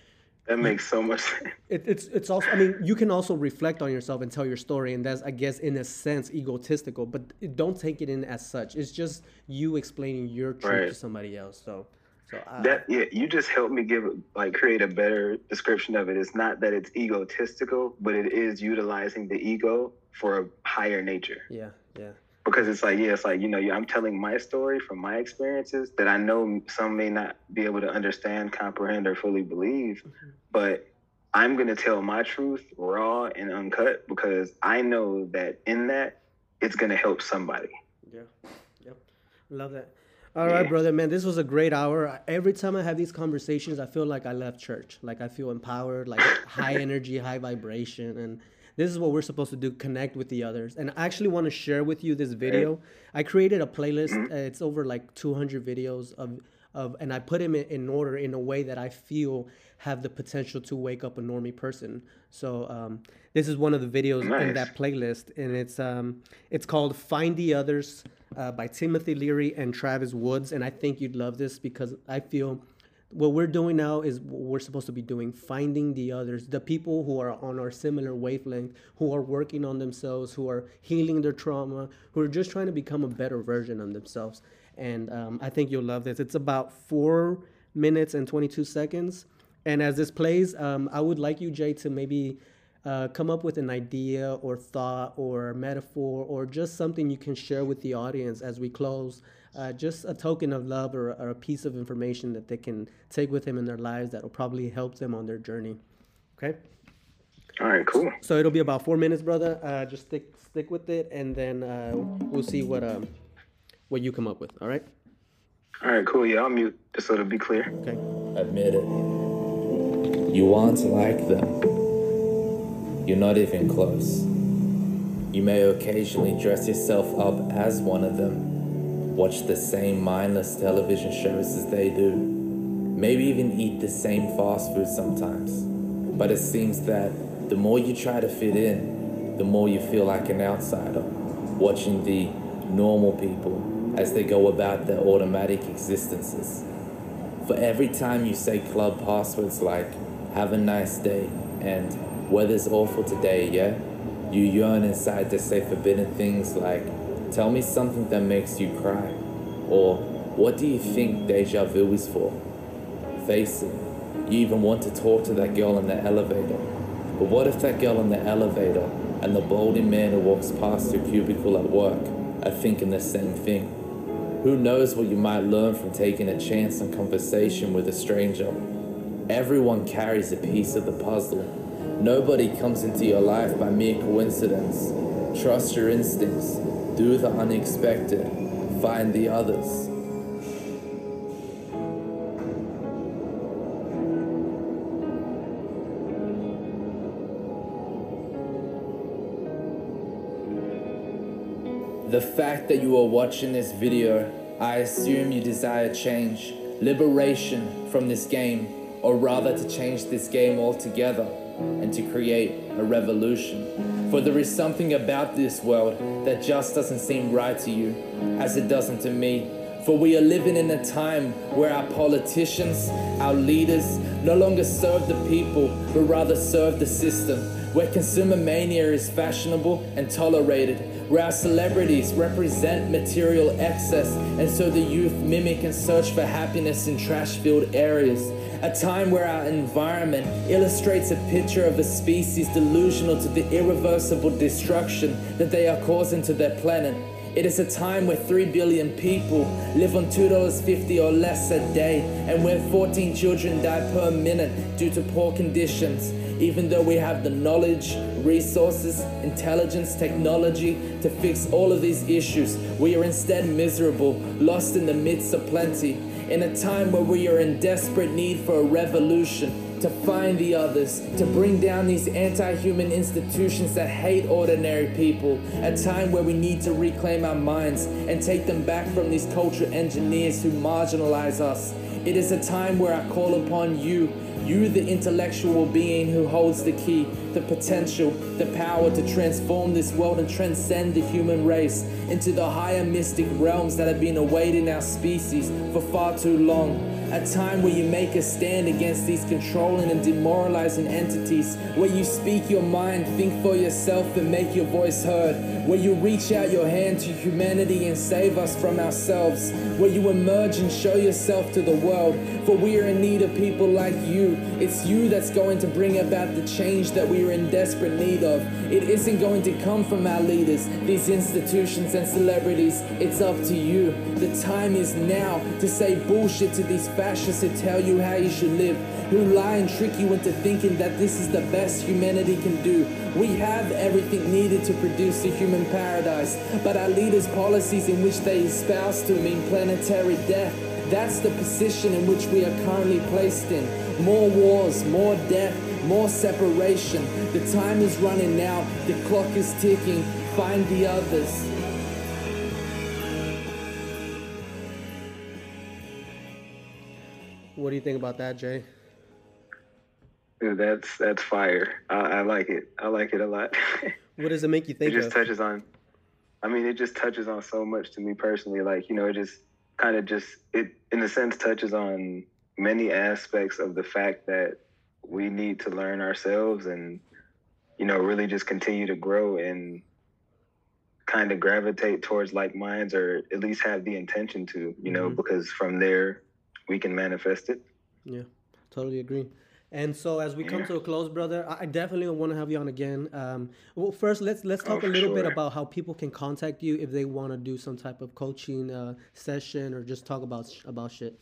S2: That makes so much sense.
S1: It, it's it's also I mean you can also reflect on yourself and tell your story and that's I guess in a sense egotistical but don't take it in as such. It's just you explaining your truth right. to somebody else. So so
S2: I, that yeah you just helped me give like create a better description of it. It's not that it's egotistical but it is utilizing the ego for a higher nature.
S1: Yeah yeah
S2: because it's like yeah it's like you know i'm telling my story from my experiences that i know some may not be able to understand comprehend or fully believe mm-hmm. but i'm going to tell my truth raw and uncut because i know that in that it's going to help somebody
S1: yeah yep love that all right, yeah. brother, man, this was a great hour. Every time I have these conversations, I feel like I left church. Like I feel empowered, like high energy, high vibration, and this is what we're supposed to do connect with the others. And i actually want to share with you this video. I created a playlist uh, it's over like 200 videos of of and i put them in, in order in a way that i feel have the potential to wake up a normie person. So um, this is one of the videos nice. in that playlist and it's um, it's called find the others uh, by timothy leary and travis woods and i think you'd love this because i feel what we're doing now is we're supposed to be doing finding the others the people who are on our similar wavelength who are working on themselves who are healing their trauma who are just trying to become a better version of themselves. And um, i think you'll love this. It's about four minutes and 22 seconds. And as this plays um, i would like you jay to maybe uh, come up with an idea or thought or metaphor or just something you can share with the audience as we close uh, just a token of love or, or, a piece of information that they can take with them in their lives that will probably help them on their journey. Okay.
S2: All right, cool.
S1: So it'll be about four minutes, brother. Uh, just stick stick with it, and then uh, we'll see what um what you come up with. All right.
S2: All right, cool. Yeah, I'll mute just so it'll be clear.
S1: Okay.
S3: Admit it. You want to like them. You're not even close. You may occasionally dress yourself up as one of them watch the same mindless television shows as they do, maybe even eat the same fast food sometimes. But it seems that the more you try to fit in, the more you feel like an outsider, watching the normal people as they go about their automatic existences. For every time you say club passwords like, have a nice day, and weather's awful today, yeah? You yearn inside to say forbidden things like, tell me something that makes you cry, or what do you think deja vu is for? Face it, you even want to talk to that girl in the elevator. But what if that girl in the elevator and the balding man who walks past your cubicle at work are thinking the same thing? Who knows what you might learn from taking a chance on conversation with a stranger? Everyone carries a piece of the puzzle. Nobody comes into your life by mere coincidence. Trust your instincts. Do the unexpected. Find the others. The fact that you are watching this video, I assume you desire change, liberation from this game, or rather to change this game altogether and to create a revolution. For there is something about this world that just doesn't seem right to you, as it doesn't to me. For we are living in a time where our politicians, our leaders, no longer serve the people, but rather serve the system. Where consumer mania is fashionable and tolerated, where our celebrities represent material excess, and so the youth mimic and search for happiness in trash filled areas. A time where our environment illustrates a picture of a species delusional to the irreversible destruction that they are causing to their planet. It is a time where 3 billion people live on $2.50 or less a day, and where 14 children die per minute due to poor conditions. Even though we have the knowledge, resources, intelligence, technology to fix all of these issues, we are instead miserable, lost in the midst of plenty. In a time where we are in desperate need for a revolution, to find the others, to bring down these anti human institutions that hate ordinary people. A time where we need to reclaim our minds and take them back from these culture engineers who marginalize us. It is a time where I call upon you, you, the intellectual being who holds the key, the potential, the power to transform this world and transcend the human race into the higher mystic realms that have been awaiting our species for far too long. A time where you make a stand against these controlling and demoralizing entities, where you speak your mind, think for yourself, and make your voice heard, where you reach out your hand to humanity and save us from ourselves, where you emerge and show yourself to the world. For we are in need of people like you. It's you that's going to bring about the change that we are in desperate need of. It isn't going to come from our leaders, these institutions and celebrities. It's up to you. The time is now to say bullshit to these fascists who tell you how you should live, who lie and trick you into thinking that this is the best humanity can do. We have everything needed to produce a human paradise, but our leaders' policies in which they espouse to mean planetary death. That's the position in which we are currently placed in. More wars, more death, more separation. The time is running out, the clock is ticking. Find the others.
S1: What do you think about that, Jay?
S2: That's that's fire. I, I like it. I like it a lot.
S1: What does it make you think?
S2: it just
S1: of?
S2: touches on. I mean, it just touches on so much to me personally. Like you know, it just kind of just it in a sense touches on many aspects of the fact that we need to learn ourselves and you know really just continue to grow and kind of gravitate towards like minds or at least have the intention to you know
S1: Mhm.
S2: because from there we can manifest it
S1: Yeah, totally agree. And so as we come to a close, brother, I definitely want to have you on again. Um, well, first let's let's talk
S2: Oh,
S1: a little bit about how people can contact you if they want to do some type of coaching uh, session or just talk about about shit.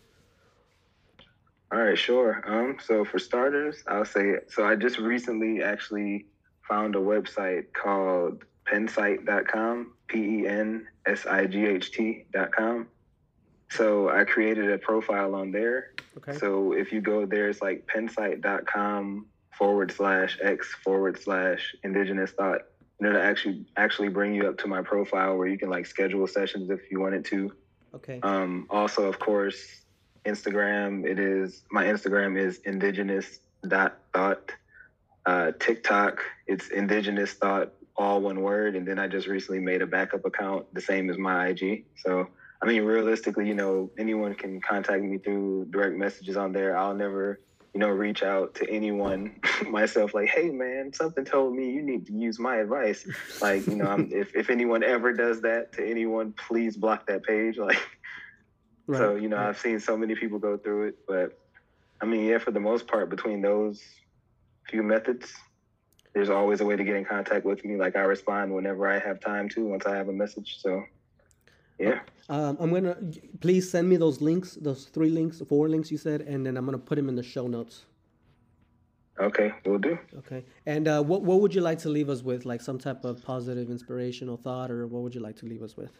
S2: All right, sure. Um, so for starters, I'll say so. I just recently actually found a website called pensight.com, P E N S I G H T.com. So I created a profile on there.
S1: Okay.
S2: So if you go there, it's like pensight.com forward slash X forward slash indigenous thought. And it'll actually actually bring you up to my profile where you can like schedule sessions if you wanted to.
S1: Okay.
S2: Um, also, of course, Instagram. It is my Instagram is indigenous dot thought. Uh, TikTok, it's indigenous thought, all one word. And then I just recently made a backup account, the same as my IG. So I mean, realistically, you know, anyone can contact me through direct messages on there. I'll never, you know, reach out to anyone myself like, hey man, something told me you need to use my advice. Like, you know, if if anyone ever does that to anyone, please block that page. Like,
S1: Right.
S2: so you know,
S1: right.
S2: I've seen so many people go through it, but I mean, yeah, for the most part, between those few methods, there's always a way to get in contact with me. Like I respond whenever I have time to, once I have a message. So, yeah.
S1: Um, I'm gonna please send me those links, those three links, four links you said, and then I'm gonna put them in the show notes.
S2: Okay, we'll do.
S1: Okay. And uh, what what would you like to leave us with? Like some type of positive, inspirational thought, or what would you like to leave us with?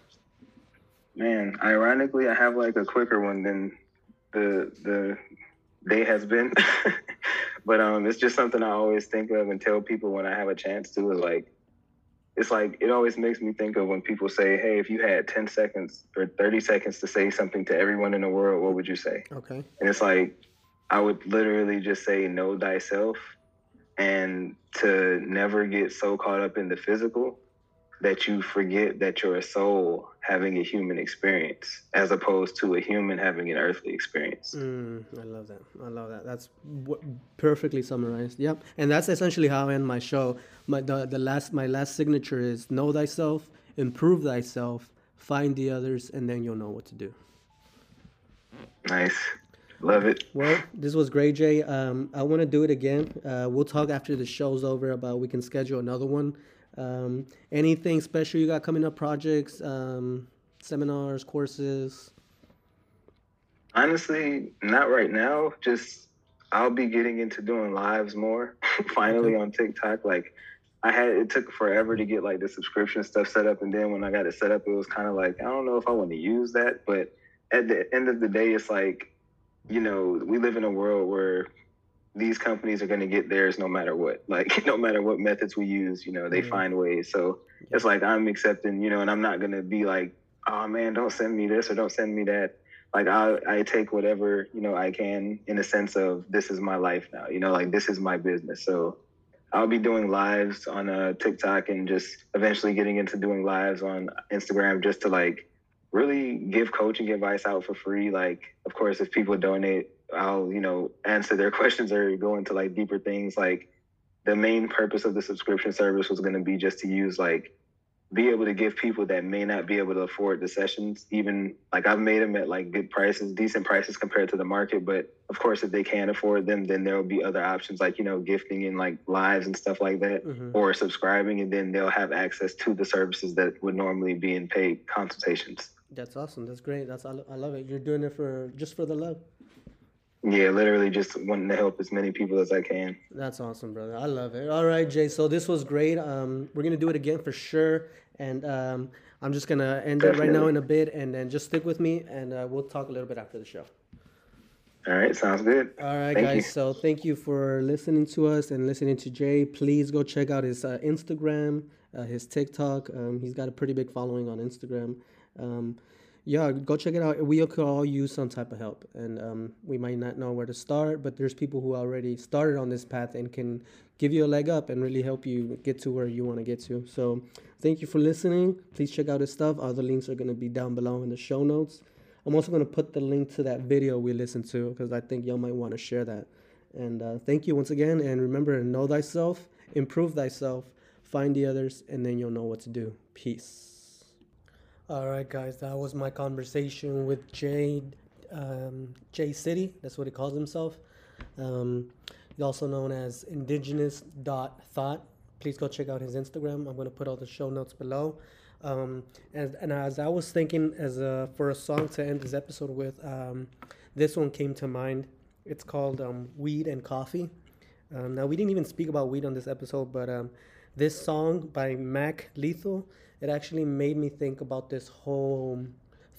S2: Man, ironically, I have like a quicker one than the the day has been. but um, it's just something I always think of and tell people when I have a chance to. Is like, it's like it always makes me think of when people say, "Hey, if you had ten seconds or thirty seconds to say something to everyone in the world, what would you say?"
S1: Okay.
S2: And it's like, I would literally just say, know thyself and to never get so caught up in the physical that you forget that you're a soul having a human experience as opposed to a human having an earthly experience.
S1: Mm, I love that. I love that. That's w- perfectly summarized. Yep. And that's essentially how I end my show. My the, the last my last signature is know thyself, improve thyself, find the others, and then you'll know what to do.
S2: Nice. Love it.
S1: Well, this was great, Jay. Um, I want to do it again. Uh, we'll talk after the show's over about we can schedule another one. Um, anything special you got coming up? Projects, um, seminars, courses.
S2: Honestly, not right now. Just I'll be getting into doing lives more finally on TikTok. Like I had it took forever to get like the subscription stuff set up and then when I got it set up it was kind of like I don't know if I want to use that, but at the end of the day it's like you know, we live in a world where these companies are going to get theirs no matter what. Like no matter what methods we use, you know, they
S1: Mhm.
S2: find ways. So it's like I'm accepting, you know, and I'm not going to be like, "Oh man, don't send me this or don't send me that." like I, I take whatever you know I can in the sense of this is my life now. You know, like this is my business. So I'll be doing lives on uh, TikTok and just eventually getting into doing lives on Instagram just to like really give coaching advice out for free. Like, of course, if people donate, I'll you know answer their questions or go into like deeper things. Like the main purpose of the subscription service was going to be just to use like be able to give people that may not be able to afford the sessions even like i've made them at like good prices decent prices compared to the market but of course if they can't afford them then there will be other options like you know gifting and like lives and stuff like that
S1: Mhm.
S2: or subscribing and then they'll have access to the services that would normally be in paid consultations
S1: That's awesome. That's great. That's I, lo- I love it. You're doing it for just for the love.
S2: Yeah literally just wanting to help as many people as i can
S1: That's awesome, brother. I love it. All right, Jay. So this was great. Um, we're gonna do it again for sure, and um, I'm just gonna end it right now in a bit, and then just stick with me, and uh, we'll talk a little bit after the show.
S2: all right sounds good
S1: All right,
S2: Thank
S1: guys.
S2: you.
S1: So thank you for listening to us and listening to Jay. Please go check out his uh, Instagram, uh, his TikTok. Um, he's got a pretty big following on Instagram. Yeah, go check it out. We could all use some type of help, and um, we might not know where to start, but there's people who already started on this path and can give you a leg up and really help you get to where you want to get to. So, thank you for listening. Please check out his stuff. All the links are going to be down below in the show notes. I'm also going to put the link to that video we listened to because I think y'all might want to share that. And uh, thank you once again. And remember, know thyself, improve thyself, find the others, and then you'll know what to do. Peace. All right, guys, that was my conversation with Jay, um, Jay City. That's what he calls himself. Um, he's also known as Indigenous Dot Thought. Please go check out his Instagram. I'm going to put all the show notes below. Um, and, and as I was thinking, as a, for a song to end this episode with, um, this one came to mind. It's called um, "Weed and Coffee." Um, now we didn't even speak about weed on this episode, but this song by Mac Lethal, it actually made me think about this whole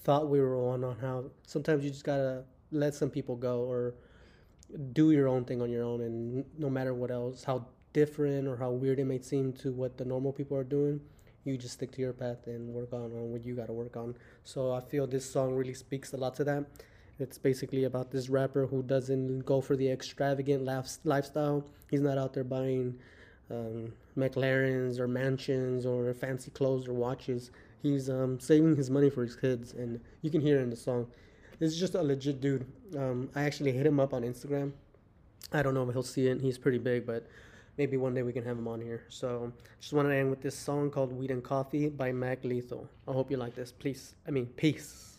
S1: thought we were on on how sometimes you just gotta let some people go or do your own thing on your own, and no matter what else, how different or how weird it may seem to what the normal people are doing, You just stick to your path and work on, on what you got to work on. So I feel this song really speaks a lot to that. It's basically about this rapper who doesn't go for the extravagant lifestyle. He's not out there buying um, McLarens or mansions or fancy clothes or watches. He's um, saving his money for his kids, and you can hear in the song. This is just a legit dude. Um, I actually hit him up on Instagram. I don't know if he'll see it. He's pretty big, but maybe one day we can have him on here. So just want to end with this song called Weed and Coffee by Mac Lethal. I hope you like this. Please, I mean, peace.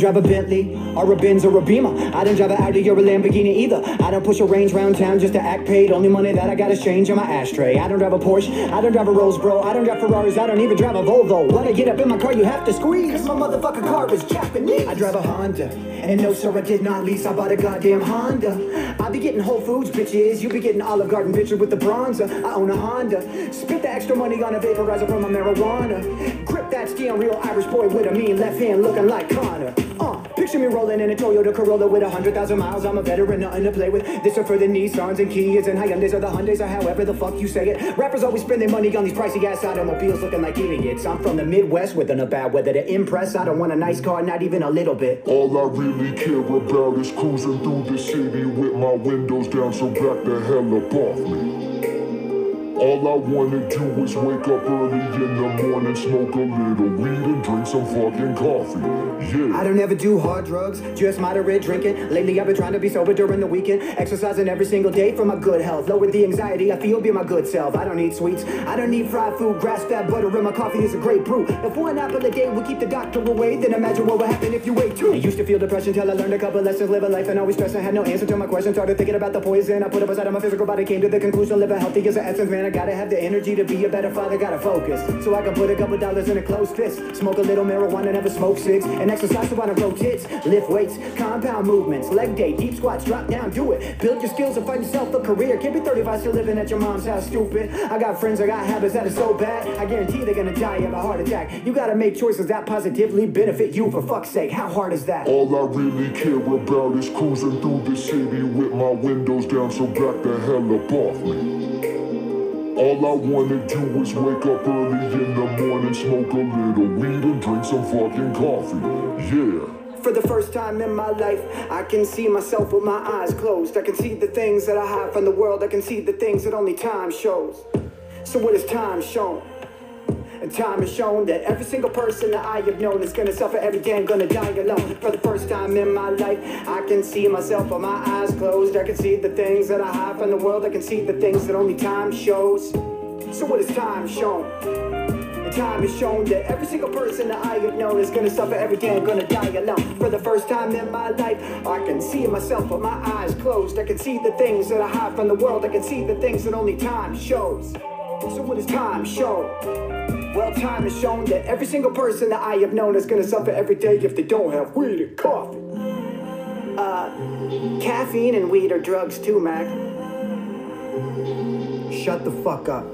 S4: Drive a Bentley or a Benz or a Beamer. I don't drive an Audi or a Lamborghini either. I don't push a range round town just to act paid. Only money that I got is change in my ashtray. I don't drive a Porsche. I don't drive a Rolls, bro. I don't drive Ferraris. I don't even drive a Volvo. When I get up in my car, you have to squeeze. Cause my motherfucking car is Japanese. I drive a Honda. And no, sir, I did not lease. I bought a goddamn Honda. I be getting Whole Foods, bitches. You be getting Olive Garden, bitches, with the bronzer. I own a Honda. Spit the extra money on a vaporizer from my marijuana. Grip that steel, real Irish boy with a mean left hand looking like Conor. Picture me rolling in a Toyota Corolla with a hundred thousand miles. I'm a veteran, nothing to play with. This are for the Nissans and Kias and Hyundais or the Hyundais or however the fuck you say it. Rappers always spend their money on these pricey ass automobiles looking like idiots. I'm from the Midwest with a bad weather to impress. I don't want a nice car, not even a little bit.
S5: All I really care about is cruising through the city with my windows down, so back the hell up off me. All I wanna do is wake up early in the morning, smoke a little weed and drink some fucking coffee. Yeah.
S4: I don't ever do hard drugs, just moderate drinking. Lately I've been trying to be sober during the weekend, exercising every single day for my good health. Lower the anxiety I feel, be my good self. I don't need sweets, I don't need fried food, grass fed butter in my coffee is a great brew. If one apple a day will keep the doctor away, then imagine what will happen if you wait two. I used to feel depression till I learned a couple lessons, live a life and always stress. I had no answer to my question, started thinking about the poison. I put up aside of my physical body, came to the conclusion, living healthy is an essence, man. Gotta have the energy to be a better father, gotta focus. So I can put a couple dollars in a closed fist. Smoke a little marijuana, never smoke six. And exercise so I don't grow tits. Lift weights, compound movements, leg day, deep squats, drop down, do it. Build your skills and find yourself a career. Can't be 35 still living at your mom's house, stupid. I got friends, I got habits that are so bad. I guarantee they're gonna die of a heart attack. You gotta make choices that positively benefit you, for fuck's sake. How hard is that?
S5: All I really care about is cruising through the city with my windows down, so back the hell up off me. All I wanna do is wake up early in the morning, smoke a little weed and drink some fucking coffee. Yeah.
S4: For the first time in my life, I can see myself with my eyes closed. I can see the things that I hide from the world. I can see the things that only time shows. So what has time shown? And time has shown that every single person that I have known is gonna suffer every day and gonna die alone. For the first time in my life, I can see myself with my eyes closed. I can see the things that I hide from the world. I can see the things that only time shows. So what has time shown? And time has shown that every single person that I have known is gonna suffer every day and gonna die alone. For the first time in my life, I can see myself with my eyes closed. I can see the things that I hide from the world. I can see the things that only time shows. So what does time show? Well, time has shown that every single person that I have known is gonna suffer every day if they don't have weed and coffee. Uh, caffeine and weed are drugs too, Mac. Shut the fuck up.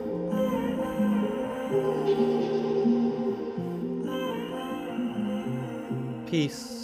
S1: Peace.